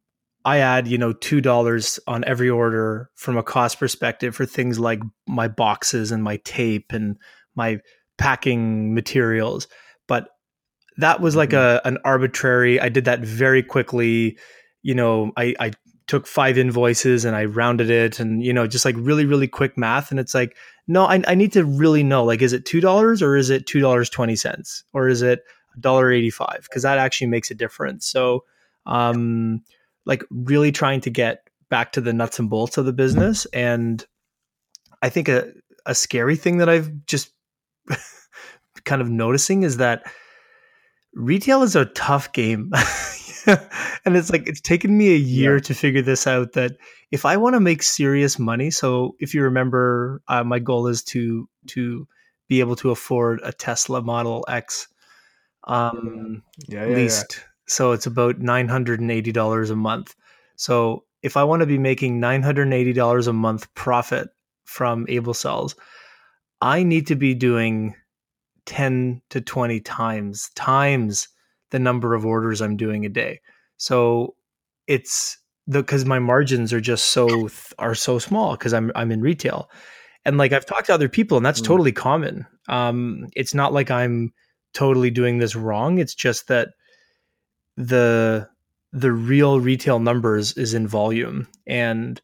[SPEAKER 2] I add, you know, two dollars on every order from a cost perspective for things like my boxes and my tape and my packing materials. But that was like mm-hmm. a an arbitrary. I did that very quickly. You know, I, I took five invoices and I rounded it and you know, just like really, really quick math. And it's like no, I, I need to really know like, is it $2 or is it $2.20 or is it $1.85? Because that actually makes a difference. So, um, like really trying to get back to the nuts and bolts of the business. And I think a, a scary thing that I've just (laughs) kind of noticing is that retail is a tough game. (laughs) and it's like it's taken me a year yeah. to figure this out that if I want to make serious money, so if you remember, uh, my goal is to to be able to afford a Tesla Model X. Um, yeah, yeah so it's about nine hundred and eighty dollars a month. So if I want to be making nine hundred and eighty dollars a month profit from Able Cells, I need to be doing ten to twenty times times the number of orders I'm doing a day. So it's the because my margins are just so are so small because I'm I'm in retail, and like I've talked to other people, and that's mm. totally common. Um, it's not like I'm totally doing this wrong. It's just that the the real retail numbers is in volume, and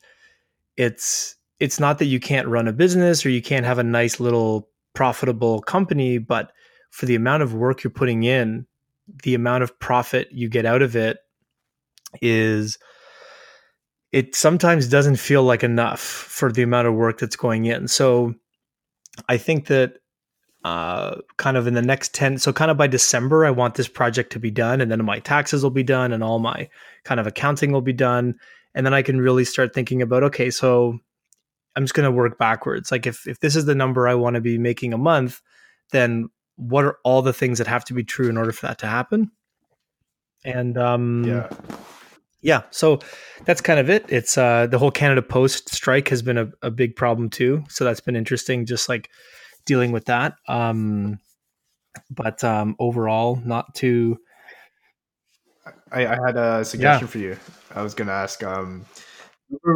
[SPEAKER 2] it's it's not that you can't run a business or you can't have a nice little profitable company, but for the amount of work you're putting in, the amount of profit you get out of it is it sometimes doesn't feel like enough for the amount of work that's going in. So I think that uh, kind of in the next 10 so kind of by december i want this project to be done and then my taxes will be done and all my kind of accounting will be done and then i can really start thinking about okay so i'm just going to work backwards like if if this is the number i want to be making a month then what are all the things that have to be true in order for that to happen and um
[SPEAKER 1] Yeah.
[SPEAKER 2] yeah so that's kind of it it's uh the whole canada post strike has been a, a big problem too so that's been interesting just like dealing with that um but um overall not too
[SPEAKER 1] I, I had a suggestion for you. I was gonna ask. Um,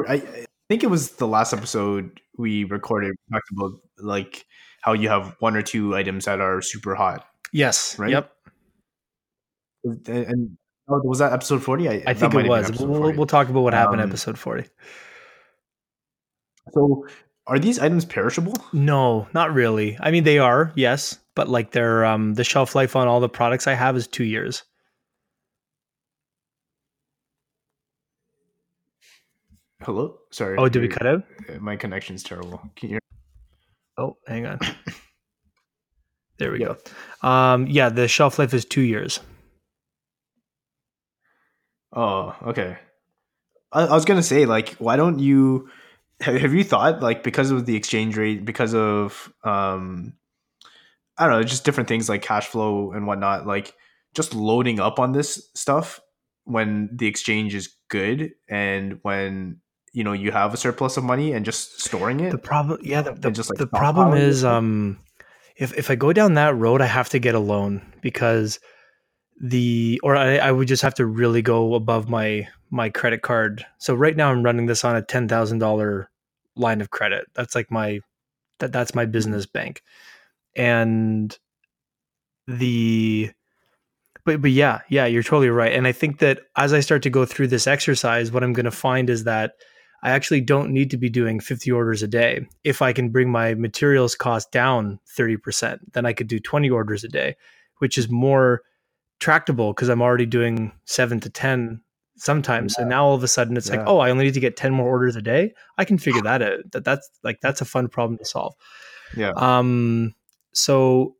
[SPEAKER 1] I, I think it was the last episode we recorded. We talked about like how you have one or two items that are super hot,
[SPEAKER 2] yes
[SPEAKER 1] Right?
[SPEAKER 2] yep
[SPEAKER 1] and, oh, was that episode forty?
[SPEAKER 2] i think it was we'll, we'll, talk about what happened
[SPEAKER 1] Um,
[SPEAKER 2] episode 40
[SPEAKER 1] So, are these items perishable?
[SPEAKER 2] no not really i mean they are yes but like they're um the shelf life on all the products i have is two years
[SPEAKER 1] Hello, sorry.
[SPEAKER 2] oh did we cut out
[SPEAKER 1] uh, My connection's terrible. Can you?
[SPEAKER 2] oh hang on (coughs) there we
[SPEAKER 1] Yeah.
[SPEAKER 2] go um yeah the shelf life is two years
[SPEAKER 1] Oh, okay. I, I was gonna say, like, why don't you? Have, have you thought, like, because of the exchange rate, because of, um, I don't know, just different things like cash flow and whatnot, like, just loading up on this stuff when the exchange is good and when you know you have a surplus of money and just storing it.
[SPEAKER 2] the problem yeah the, the,
[SPEAKER 1] just, like,
[SPEAKER 2] the problem is um if if i go down that road i have to get a loan because the or I, I would just have to really go above my my credit card. So right now i'm running this on a $10000 line of credit. That's like my that that's my business bank. And the but but yeah yeah you're totally right. And i think that as i start to go through this exercise what i'm going to find is that i actually don't need to be doing 50 orders a day. If i can bring my materials cost down 30% then i could do 20 orders a day which is more tractable because i'm already doing 7 to 10 sometimes. And now all of a sudden it's like oh i only need to get 10 more orders a day? I can figure that out. That that's like that's a fun problem to solve.
[SPEAKER 1] Yeah.
[SPEAKER 2] um so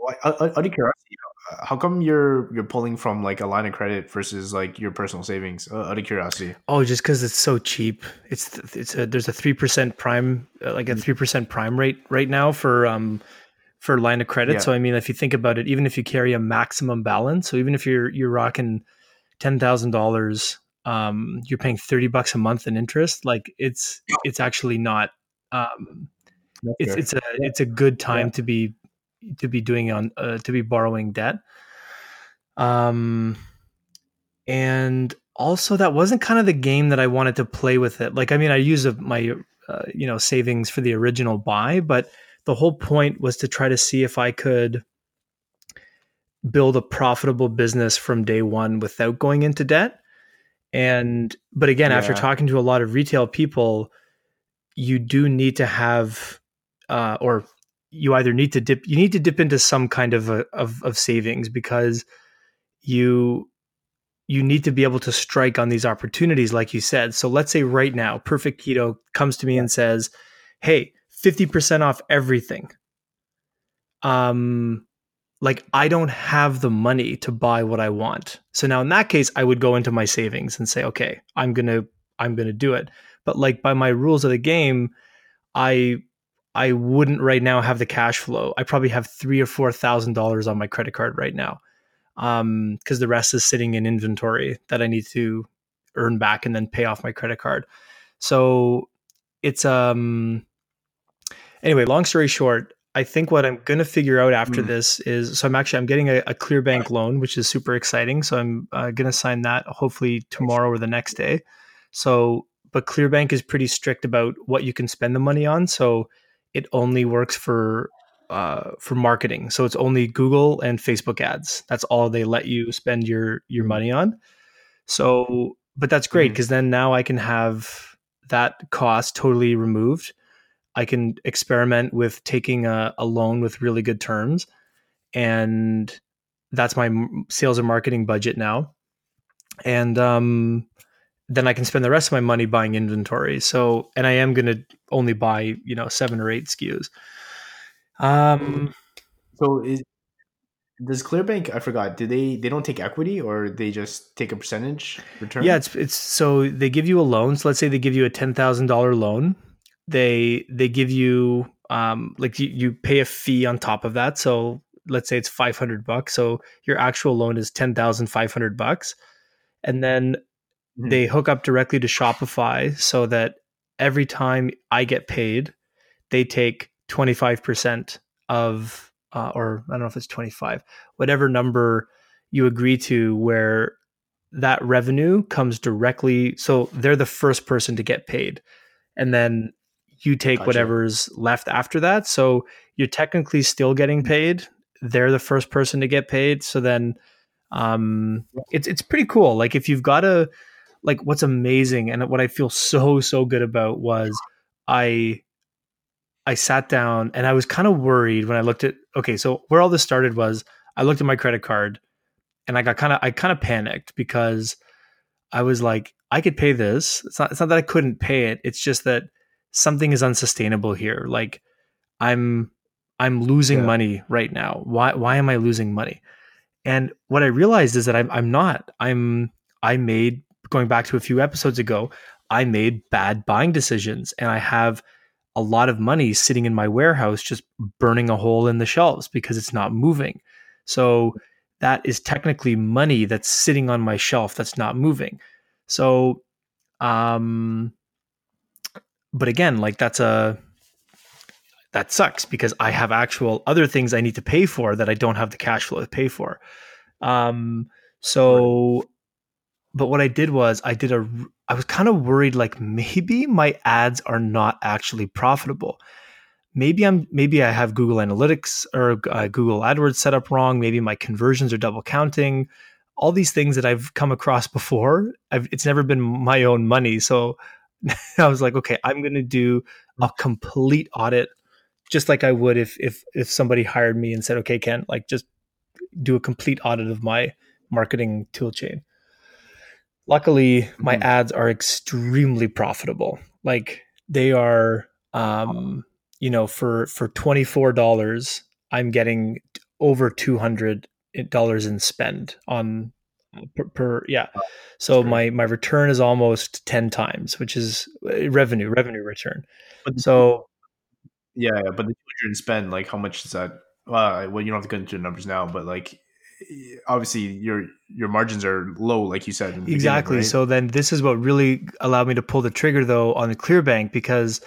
[SPEAKER 1] Why- Out out of curiosity, uh, how come you're you're pulling from like a line of credit versus like your personal savings? Uh, out of curiosity.
[SPEAKER 2] Oh, just because it's so cheap. It's it's a there's a three percent prime, uh, like a
[SPEAKER 1] Mm.
[SPEAKER 2] three percent prime rate right now for um for line of credit.
[SPEAKER 1] Yeah.
[SPEAKER 2] So I mean, if you think about it, even if you carry a maximum balance, so even if you're you're rocking ten thousand dollars, um, you're paying thirty bucks a month in interest. Like it's it's actually not. Um, it's it's a it's a good time
[SPEAKER 1] Yeah.
[SPEAKER 2] to be to be doing on uh, to be borrowing debt. Um and also that wasn't kind of the game that i wanted to play with it. Like i mean i use a, my uh, you know savings for the original buy but the whole point was to try to see if i could build a profitable business from day one without going into debt. And but again after talking to a lot of retail people you do need to have uh, or you either need to dip you need to dip into some kind of a, of of savings because you you need to be able to strike on these opportunities like you said. So let's say right now perfect keto comes to me and says hey 50% off everything. Um like i don't have the money to buy what i want. So now in that case i would go into my savings and say okay i'm gonna i'm gonna do it. But like by my rules of the game i i wouldn't right now have the cash flow. I probably have three or four thousand dollars on my credit card right now um because the rest is sitting in inventory that i need to earn back and then pay off my credit card. So it's um anyway long story short i think what i'm going to figure out after
[SPEAKER 1] Mm.
[SPEAKER 2] this is so i'm actually i'm getting a, a Clearbanc loan which is super exciting. So i'm uh, going to sign that hopefully tomorrow or the next day. So but Clearbanc is pretty strict about what you can spend the money on. So it only works for uh, for marketing. So it's only google and facebook ads. That's all they let you spend your your money on. So but that's great because then now i can have that cost totally removed, I can experiment with taking a, a loan with really good terms. And that's my sales and marketing budget now. And um, then I can spend the rest of my money buying inventory. So, and I am going to only buy, you know, seven or eight SKUs. Um,
[SPEAKER 1] so is does Clearbanc? I forgot. Do they they don't take equity or they just take a percentage return?
[SPEAKER 2] Yeah, it's it's so they give you a loan. So let's say they give you a ten thousand dollar loan. They they give you um like you, you pay a fee on top of that. So let's say it's five hundred bucks. So your actual loan is ten thousand five hundred bucks, and then mm-hmm. they hook up directly to Shopify so that every time I get paid, they take twenty five percent of uh, or I don't know if it's 25, whatever number you agree to where that revenue comes directly. So they're the first person to get paid. And then you take gotcha. whatever's left after that. So you're technically still getting mm-hmm. paid. They're the first person to get paid. So then um, it's it's pretty cool. Like if you've got a like what's amazing and what I feel so so good about was I I sat down and I was kind of worried when I looked at okay, so where all this started was I looked at my credit card and I got kind of I kind of panicked because I was like, I could pay this. It's not it's not that I couldn't pay it. It's just that something is unsustainable here. Like I'm I'm losing yeah. money right now. Why why am I losing money? And what I realized is that I'm I'm not. I'm I made going back to a few episodes ago, I made bad buying decisions and I have a lot of money sitting in my warehouse just burning a hole in the shelves because it's not moving. So that is technically money that's sitting on my shelf that's not moving. So um but again, like that's a that sucks because I have actual other things I need to pay for that I don't have the cash flow to pay for. Um so but what I did was I did a I was kind of worried like maybe my ads are not actually profitable. Maybe I'm maybe I have Google Analytics or uh, Google AdWords set up wrong. Maybe my conversions are double counting. All these things that I've come across before. I've, it's never been my own money, so (laughs) I was like, okay, I'm going to do a complete audit, just like I would if if if somebody hired me and said, okay, Ken, like just do a complete audit of my marketing tool chain luckily my mm-hmm. ads are extremely profitable. Like they are um you know for for $24 i'm getting over $200 in spend on per, per yeah. So my my return is almost 10 times which is uh, revenue revenue return. But so
[SPEAKER 1] yeah but the 200 spend like how much is that? Uh, well you don't have to go into the numbers now but like obviously your your margins are low, like you said.
[SPEAKER 2] exactly. Right? So then this is what really allowed me to pull the trigger though on the Clearbanc because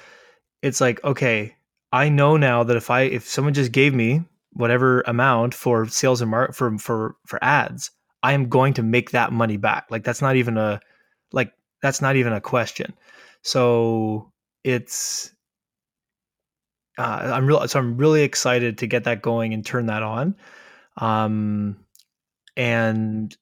[SPEAKER 2] it's like okay, I know now that if I if someone just gave me whatever amount for sales and mark for for for ads, I am going to make that money back. Like that's not even a like that's not even a question. So it's uh, I'm real so I'm really excited to get that going and turn that on. Um, and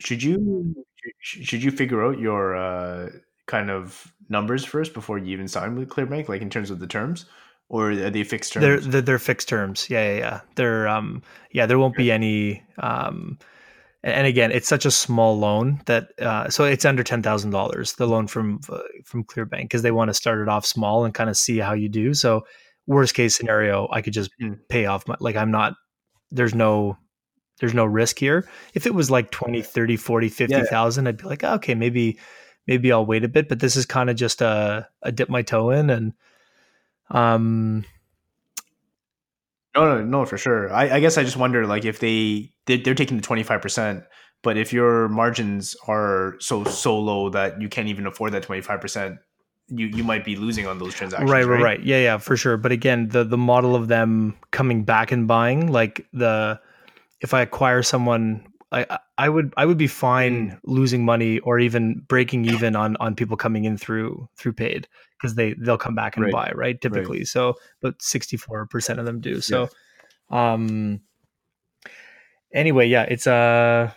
[SPEAKER 1] should you should you figure out your uh, kind of numbers first before you even sign with Clearbanc, like in terms of the terms, or are they fixed terms?
[SPEAKER 2] They're they're, they're fixed terms. Yeah, yeah, yeah. They're um yeah. There won't be any um. And again, it's such a small loan that uh, so it's under ten thousand dollars. The loan from uh, from Clearbanc because they want to start it off small and kind of see how you do. So worst case scenario, I could just mm. pay off my like I'm not there's no there's no risk here. If it was like 20, 30, 40, 50,000, yeah. I'd be like, oh, okay, maybe maybe I'll wait a bit, but this is kind of just a, a dip my toe in and um
[SPEAKER 1] no, no, no, for sure. I, I guess I just wonder, like, if they they're taking the twenty five percent, but if your margins are so so low that you can't even afford that twenty five percent, you you might be losing on those transactions.
[SPEAKER 2] Right, right, right. Yeah, yeah, for sure. But again, the the model of them coming back and buying, like the if I acquire someone, I I would I would be fine mm. losing money or even breaking even on on people coming in through through paid because they they'll come back and right. buy right typically. Right. So, but sixty four percent of them do. So, yeah. um. Anyway, yeah, it's uh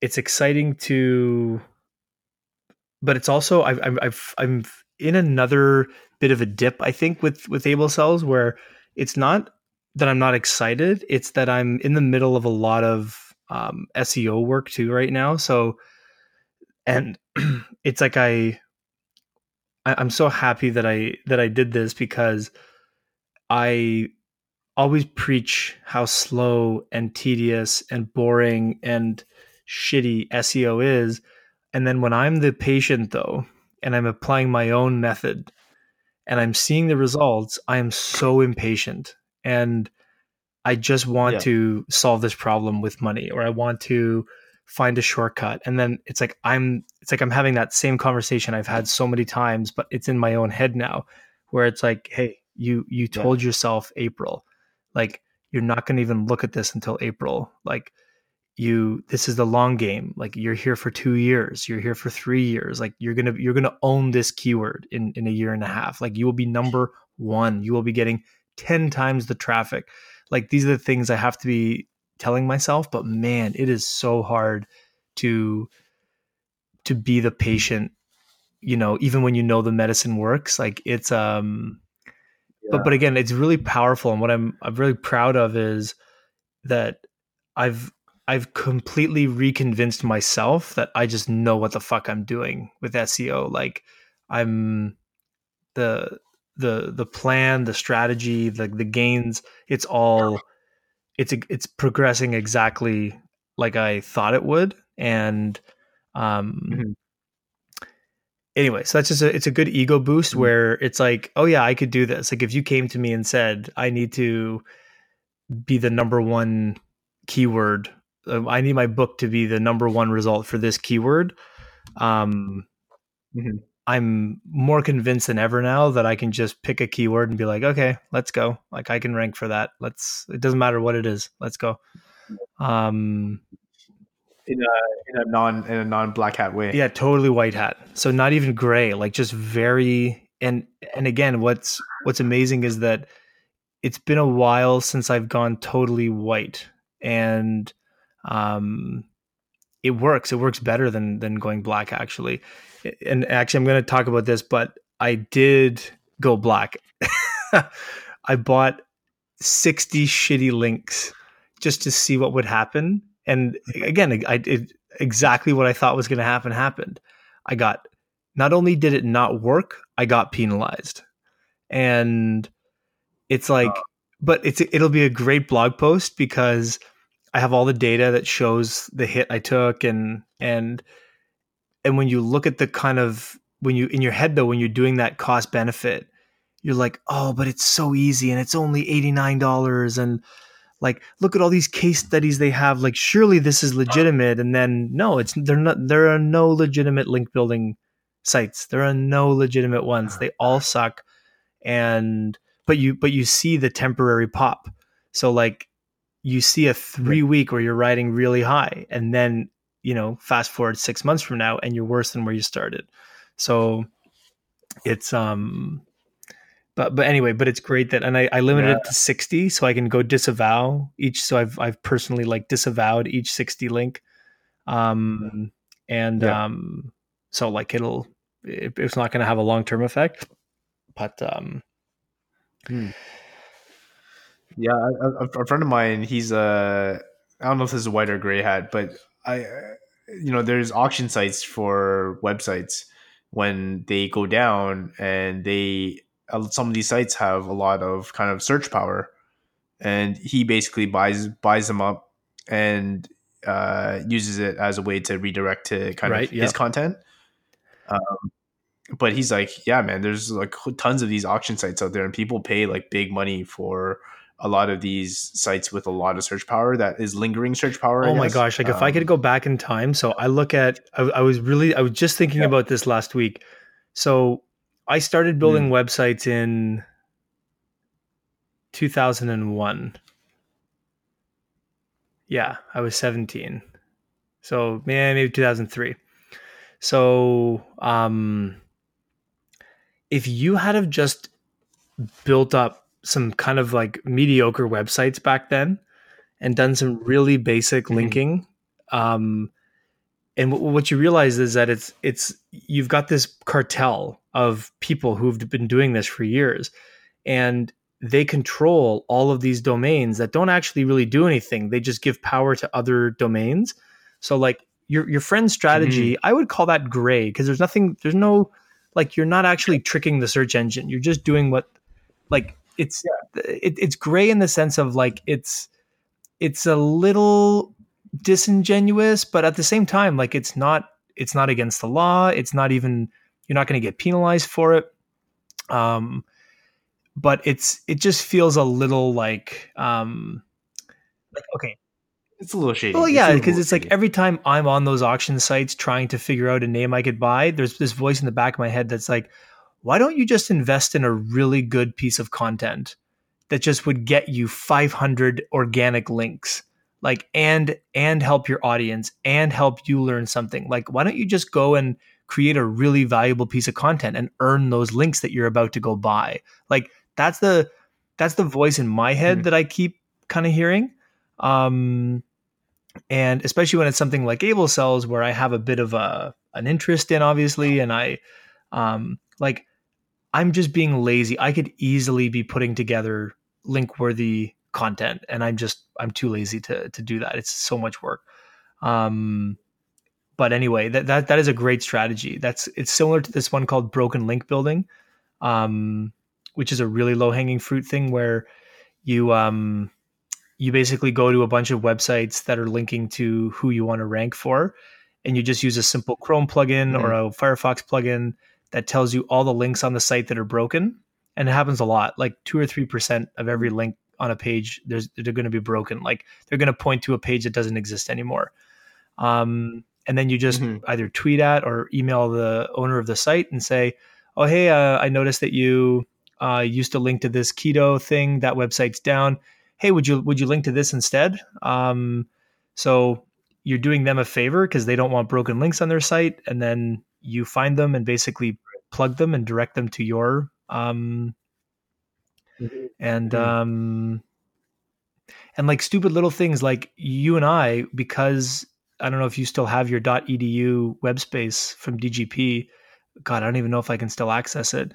[SPEAKER 2] it's exciting to but it's also I've, I've, I'm in another bit of a dip, I think, with with Able Cells, where it's not that I'm not excited; it's that I'm in the middle of a lot of um, SEO work too right now. So, and (clears throat) it's like I, I I'm so happy that I that I did this because I always preach how slow and tedious and boring and shitty SEO is. And then when I'm the patient, though, and I'm applying my own method and I'm seeing the results, I am so impatient. And I just want yeah. to solve this problem with money or I want to find a shortcut. And then it's like I'm it's like I'm having that same conversation I've had so many times, but it's in my own head now where it's like, hey, you you told yeah. yourself April. Like you're not going to even look at this until April. Like you this is the long game. Like you're here for two years. You're here for three years. Like you're gonna you're gonna own this keyword in in a year and a half. Like you will be number one. You will be getting 10 times the traffic. Like these are the things i have to be telling myself but man it is so hard to to be the patient you know even when you know the medicine works. Like it's um yeah. but but again it's really powerful. And what i'm i'm really proud of is that i've I've completely reconvinced myself that I just know what the fuck I'm doing with SEO. Like I'm the the the plan, the strategy, the the gains, it's all it's it's progressing exactly like I thought it would. And um mm-hmm. anyway, so that's just a it's a good ego boost mm-hmm. where it's like, oh yeah, I could do this. Like if you came to me and said, I need to be the number one keyword uh, I need my book to be the number one result for this keyword. Um, mm-hmm. I'm more convinced than ever now that I can just pick a keyword and be like, okay, let's go. Like I can rank for that. Let's. It doesn't matter what it is. Let's go. Um,
[SPEAKER 1] in a in a non in a non black hat way.
[SPEAKER 2] Yeah, totally white hat. So not even gray. Like just very and and again, what's what's amazing is that it's been a while since I've gone totally white and um, it works. It works better than than going black actually. And actually, I'm going to talk about this, but I did go black. (laughs) I bought 60 shitty links just to see what would happen. And again, I did exactly what I thought was going to happen happened. I got not only did it not work, I got penalized. And it's like, but it's it'll be a great blog post because I have all the data that shows the hit I took and and and when you look at the kind of when you in your head though when you're doing that cost benefit you're like oh but it's so easy and it's only $89 and like look at all these case studies they have like surely this is legitimate. And then no it's they're not there are no legitimate link building sites. There are no legitimate ones. They all suck. And but you but you see the temporary pop. So like you see a three week where you're riding really high and then you know fast forward six months from now and you're worse than where you started so it's um but but anyway but it's great that and i, I limited yeah. it to 60 so i can go disavow each so i've i've personally like disavowed each 60 link um and yeah. um so like it'll it, it's not going to have a long-term effect but um
[SPEAKER 1] hmm. Yeah, a, a, friend of mine, he's a uh, don't know if this is a white or gray hat, but I, you know, there's auction sites for websites when they go down, and they uh, some of these sites have a lot of kind of search power, and he basically buys buys them up and uh, uses it as a way to redirect to kind right, of yep. his content. Um, but he's like, yeah, man, there's like tons of these auction sites out there, and people pay like big money for a lot of these sites with a lot of search power that is lingering search power.
[SPEAKER 2] Oh my gosh! Like um, if I could um, go back in time, so I look at I, I was really I was just thinking yeah. about this last week. So I started building mm. websites in 2001. Yeah, I was 17. So man, maybe 2003. So um, if you had have just built up some kind of like mediocre websites back then and done some really basic mm-hmm. linking. Um and w- what you realize is that it's it's you've got this cartel of people who've been doing this for years and they control all of these domains that don't actually really do anything. They just give power to other domains. So like your your friend's strategy i would call that gray because there's nothing there's no like you're not actually tricking the search engine. You're just doing what like it's it, it's gray in the sense of like it's it's a little disingenuous but at the same time like it's not it's not against the law. It's not even you're not going to get penalized for it. Um but it's it just feels a little like um like okay.
[SPEAKER 1] It's a little shady.
[SPEAKER 2] well yeah because
[SPEAKER 1] little
[SPEAKER 2] it's like every time i'm on those auction sites trying to figure out a name i could buy there's this voice in the back of my head that's like why don't you just invest in a really good piece of content that just would get you 500 organic links? Like and and help your audience and help you learn something. Like why don't you just go and create a really valuable piece of content and earn those links that you're about to go buy? Like that's the that's the voice in my head
[SPEAKER 1] Mhm.
[SPEAKER 2] that i keep kind of hearing. Um and especially when it's something like able cells where i have a bit of a an interest in obviously and i um like i'm just being lazy. I could easily be putting together link worthy content and i'm just i'm too lazy to to do that. It's so much work. Um but anyway that that, that is a great strategy. That's it's similar to this one called broken link building um which is a really low hanging fruit thing where you um you basically go to a bunch of websites that are linking to who you want to rank for and you just use a simple chrome plugin or a firefox plugin that tells you all the links on the site that are broken. And it happens a lot. Like 2 or 3% of every link on a page there's they're going to be broken. Like they're going to point to a page that doesn't exist anymore. Um, and then you just
[SPEAKER 1] Mhm.
[SPEAKER 2] either tweet at or email the owner of the site and say oh hey uh, i noticed that you uh, used to link to this keto thing. That website's down. Hey would you would you link to this instead? Um, so you're doing them a favor because they don't want broken links on their site and then you find them and basically plug them and direct them to your um, and
[SPEAKER 1] Mhm.
[SPEAKER 2] um and like stupid little things like you and I because I don't know if you still have your .edu web space from DGP god I don't even know if I can still access it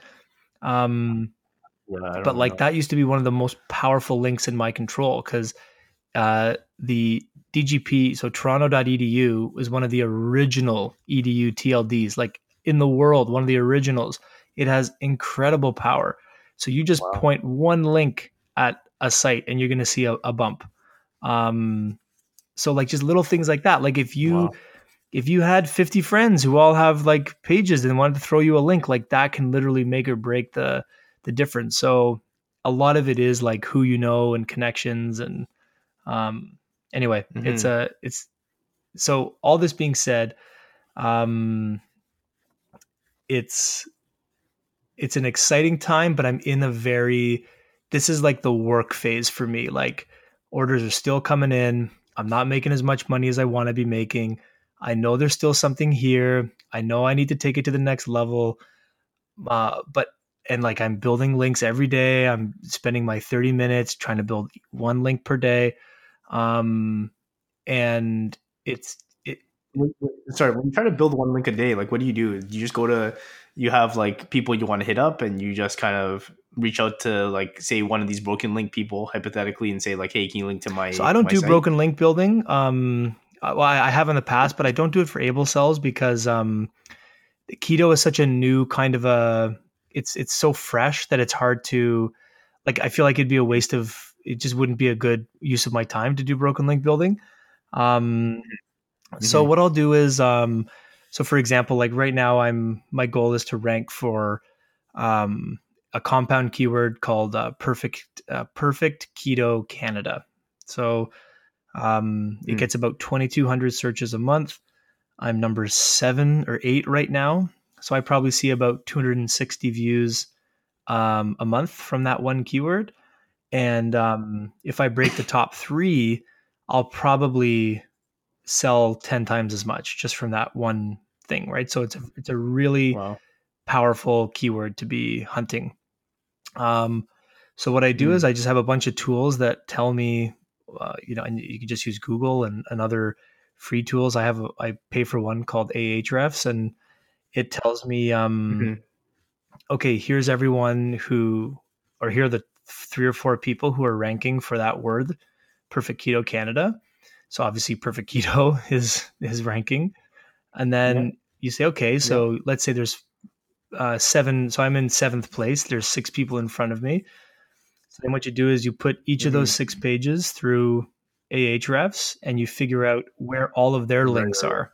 [SPEAKER 2] um
[SPEAKER 1] Yeah,
[SPEAKER 2] but like
[SPEAKER 1] know.
[SPEAKER 2] that used to be one of the most powerful links in my control because uh, the DGP, so Toronto.edu, was one of the original edu TLDs, like in the world, one of the originals. It has incredible power. So you just
[SPEAKER 1] Wow.
[SPEAKER 2] point one link at a site and you're going to see a, a bump. Um, so like just little things like that. Like if you
[SPEAKER 1] Wow.
[SPEAKER 2] if you had 50 friends who all have like pages and wanted to throw you a link, like that can literally make or break the the difference. So a lot of it is like who you know and connections and um anyway, it's a it's so all this being said, um it's it's an exciting time, but I'm in a very this is like the work phase for me. Like orders are still coming in. I'm not making as much money as I want to be making. I know there's still something here. I know I need to take it to the next level. Uh, but and like I'm building links every day. I'm spending my 30 minutes trying to build one link per day. Um, and it's it,
[SPEAKER 1] sorry, when you try to build one link a day, like what do you do? You just go to you have like people you want to hit up and you just kind of reach out to like say one of these broken link people hypothetically and say like, hey, can you link to my
[SPEAKER 2] So I don't do
[SPEAKER 1] site?
[SPEAKER 2] broken link building. Um, well, I I have in the past, but I don't do it for able cells because um, keto is such a new kind of a. It's it's so fresh that it's hard to, like. I feel like it'd be a waste of. It just wouldn't be a good use of my time to do broken link building. Um, so
[SPEAKER 1] Mhm.
[SPEAKER 2] what I'll do is, um, so for example, like right now, I'm my goal is to rank for um, a compound keyword called uh, perfect uh, perfect keto Canada. So um, it
[SPEAKER 1] Mm.
[SPEAKER 2] gets about 2,200 searches a month. I'm number seven or eight right now, so I probably see about 260 views um, a month from that one keyword. And um, if I break the top three, I'll probably sell 10 times as much just from that one thing, right? So it's a, it's a really
[SPEAKER 1] Wow.
[SPEAKER 2] powerful keyword to be hunting. Um, so what I do
[SPEAKER 1] Mm.
[SPEAKER 2] is I just have a bunch of tools that tell me, uh, you know, and you can just use Google and, and other free tools. I have a, I pay for one called Ahrefs, and it tells me, um,
[SPEAKER 1] Mhm.
[SPEAKER 2] okay, here's everyone who, or here are the three or four people who are ranking for that word, Perfect Keto Canada. So obviously, Perfect (laughs) Keto is is ranking, and then you say, okay, so let's say there's uh, seven. So I'm in seventh place. There's six people in front of me. So then what you do is you put each of those
[SPEAKER 1] Mhm.
[SPEAKER 2] six pages through Ahrefs and you figure out where all of their links are.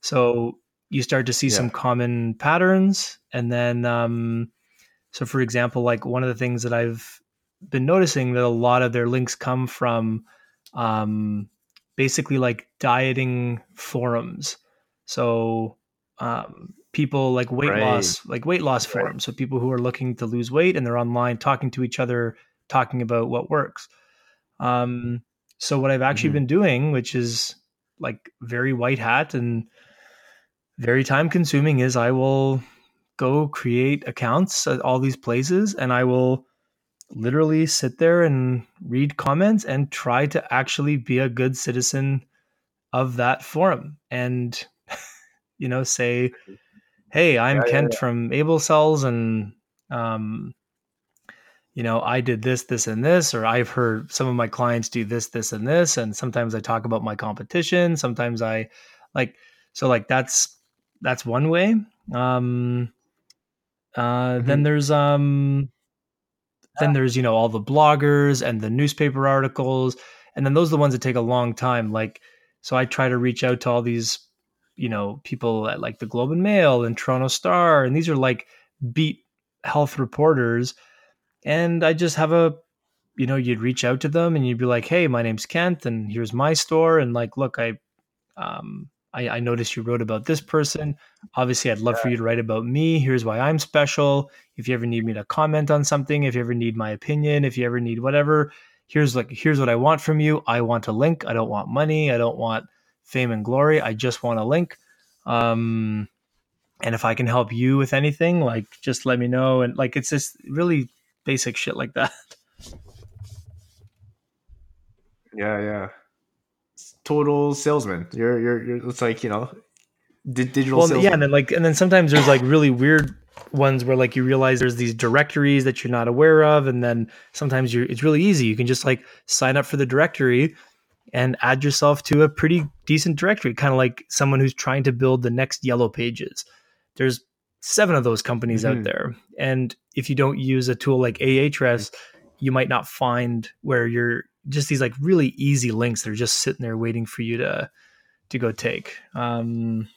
[SPEAKER 2] So you start to see some common patterns. And then, um, so for example, like one of the things that I've been noticing that a lot of their links come from um, basically like dieting forums. So um, people like weight
[SPEAKER 1] Right.
[SPEAKER 2] loss, like weight loss
[SPEAKER 1] Right.
[SPEAKER 2] forums. So people who are looking to lose weight and they're online talking to each other, talking about what works. Um, so what I've actually
[SPEAKER 1] Mhm.
[SPEAKER 2] been doing, which is like very white hat and very time consuming, is I will go create accounts at all these places and I will literally sit there and read comments and try to actually be a good citizen of that forum and (laughs) you know say hey i'm
[SPEAKER 1] Yeah, yeah,
[SPEAKER 2] kent from able cells and um you know i did this this and this or i've heard some of my clients do this this and this and sometimes i talk about my competition sometimes i like so like that's that's one way. Um uh then
[SPEAKER 1] Mhm.
[SPEAKER 2] there's um then there's you know all the bloggers and the newspaper articles and then those are the ones that take a long time like so i try to reach out to all these you know people at like the globe and mail and toronto star and these are like beat health reporters and i just have a you know you'd reach out to them and you'd be like hey my name's kent and here's my store and like look i um i, I noticed you wrote about this person. Obviously i'd love for you to write about me. Here's why i'm special. If you ever need me to comment on something if you ever need my opinion if you ever need whatever here's like here's what i want from you. I want a link. I don't want money. I don't want fame and glory. I just want a link. Um and if i can help you with anything like just let me know. And like it's just really basic shit like that.
[SPEAKER 1] Yeah, yeah. Total salesman. You're, you're, you're. It's like you know, di- digital
[SPEAKER 2] well
[SPEAKER 1] salesman.
[SPEAKER 2] yeah and then like and then sometimes there's like really weird ones where like you realize there's these directories that you're not aware of and then sometimes you're it's really easy you can just like sign up for the directory and add yourself to a pretty decent directory kind of like someone who's trying to build the next yellow pages there's seven of those companies out
[SPEAKER 1] Mhm.
[SPEAKER 2] there and if you don't use a tool like ahrefs you might not find where you're just these like really easy links that are just sitting there waiting for you to to go take um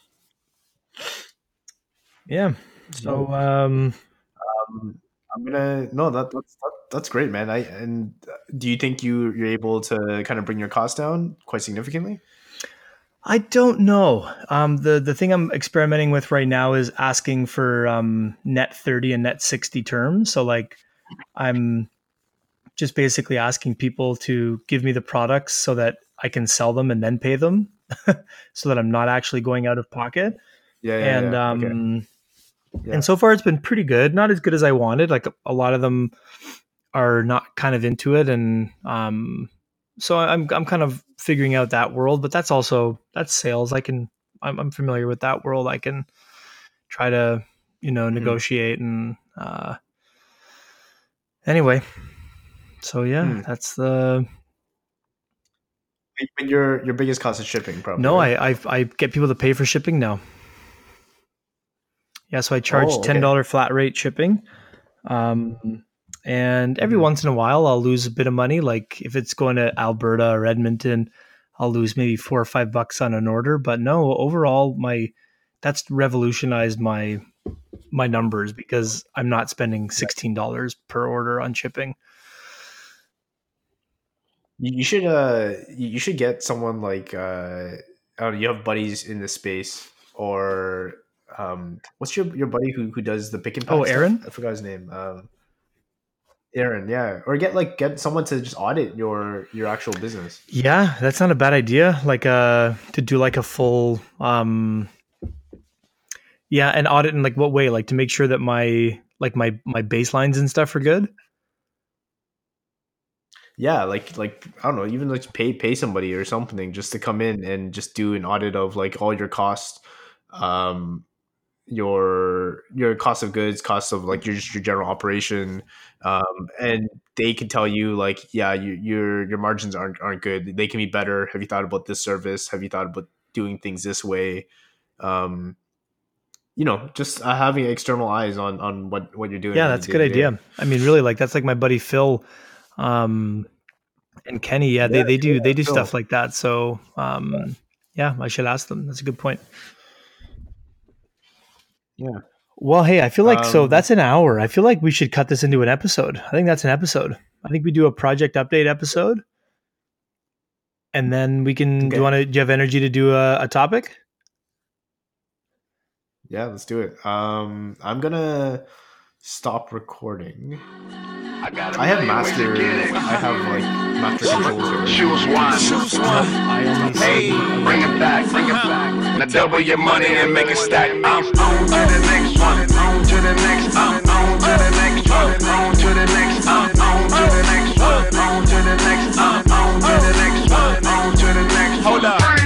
[SPEAKER 2] yeah so um
[SPEAKER 1] Um, I'm gonna no that that's that, that's great, man. I and uh, do you think you you're able to kind of bring your costs down quite significantly?
[SPEAKER 2] I don't know. Um, the the thing I'm experimenting with right now is asking for um, net thirty and net sixty terms. So like, I'm just basically asking people to give me the products so that I can sell them and then pay them, (laughs) so that I'm not actually going out of pocket.
[SPEAKER 1] Yeah, yeah,
[SPEAKER 2] and
[SPEAKER 1] yeah.
[SPEAKER 2] um,
[SPEAKER 1] okay. Yeah.
[SPEAKER 2] and so far it's been pretty good. Not as good as I wanted. Like a lot of them are not kind of into it, and um, so I'm I'm kind of figuring out that world. But that's also that's sales. I can I'm, I'm familiar with that world. I can try to you know
[SPEAKER 1] Mhm.
[SPEAKER 2] negotiate and uh, anyway. So yeah,
[SPEAKER 1] Hmm.
[SPEAKER 2] that's the
[SPEAKER 1] But your your biggest cost is shipping, probably.
[SPEAKER 2] no.
[SPEAKER 1] right?
[SPEAKER 2] I, I I get people to pay for shipping now. Yeah, so I charge
[SPEAKER 1] Oh, okay.
[SPEAKER 2] ten dollar flat rate shipping, um, and every
[SPEAKER 1] Mhm.
[SPEAKER 2] once in a while I'll lose a bit of money. Like if it's going to Alberta or Edmonton, I'll lose maybe four or five bucks on an order. But no, overall my that's revolutionized my my numbers because I'm not spending sixteen dollars per order on shipping.
[SPEAKER 1] You, should uh you should get someone like uh I don't know, you have buddies in this space or um what's your your buddy who who does the pick and pack
[SPEAKER 2] Oh,
[SPEAKER 1] stuff?
[SPEAKER 2] Aaron?
[SPEAKER 1] I forgot his name. Um Aaron, yeah. Or get like get someone to just audit your your actual business.
[SPEAKER 2] Yeah, that's not a bad idea. Like uh to do like a full um yeah, and audit in like what way? Like to make sure that my like my my baselines and stuff are good.
[SPEAKER 1] Yeah, like like I don't know, even like pay pay somebody or something just to come in and just do an audit of like all your costs, um, your your cost of goods, cost of like your just your general operation, um, and they can tell you like, yeah, you, your your margins aren't aren't good. They can be better. Have you thought about this service? Have you thought about doing things this way? Um, you know, just uh, having external eyes on on what what you're doing.
[SPEAKER 2] Yeah, that's a good idea. I mean, really, like that's like my buddy Phil um, and Kenny. Yeah, they, yeah, they do yeah, they do stuff like that. So um, yeah, I should ask them. That's a good point.
[SPEAKER 1] Yeah.
[SPEAKER 2] Well, hey, I feel like um, so that's an hour. I feel like we should cut this into an episode. I think that's an episode. I think we do a project update episode, and then we can. Okay. Do you want to? Do you have energy to do a, a topic?
[SPEAKER 1] Yeah, let's do it. Um, I'm gonna stop recording. I, I have master. I have like master controls. Choose one. Choose one. Hey, bring it back, bring it back. Now double your money and make it stack. I'm on to the next one. On to the next. I'm
[SPEAKER 3] on to the next one. On to the next. I'm on to the next one. On to the next. I'm on to the next one. On to the next. Hold up.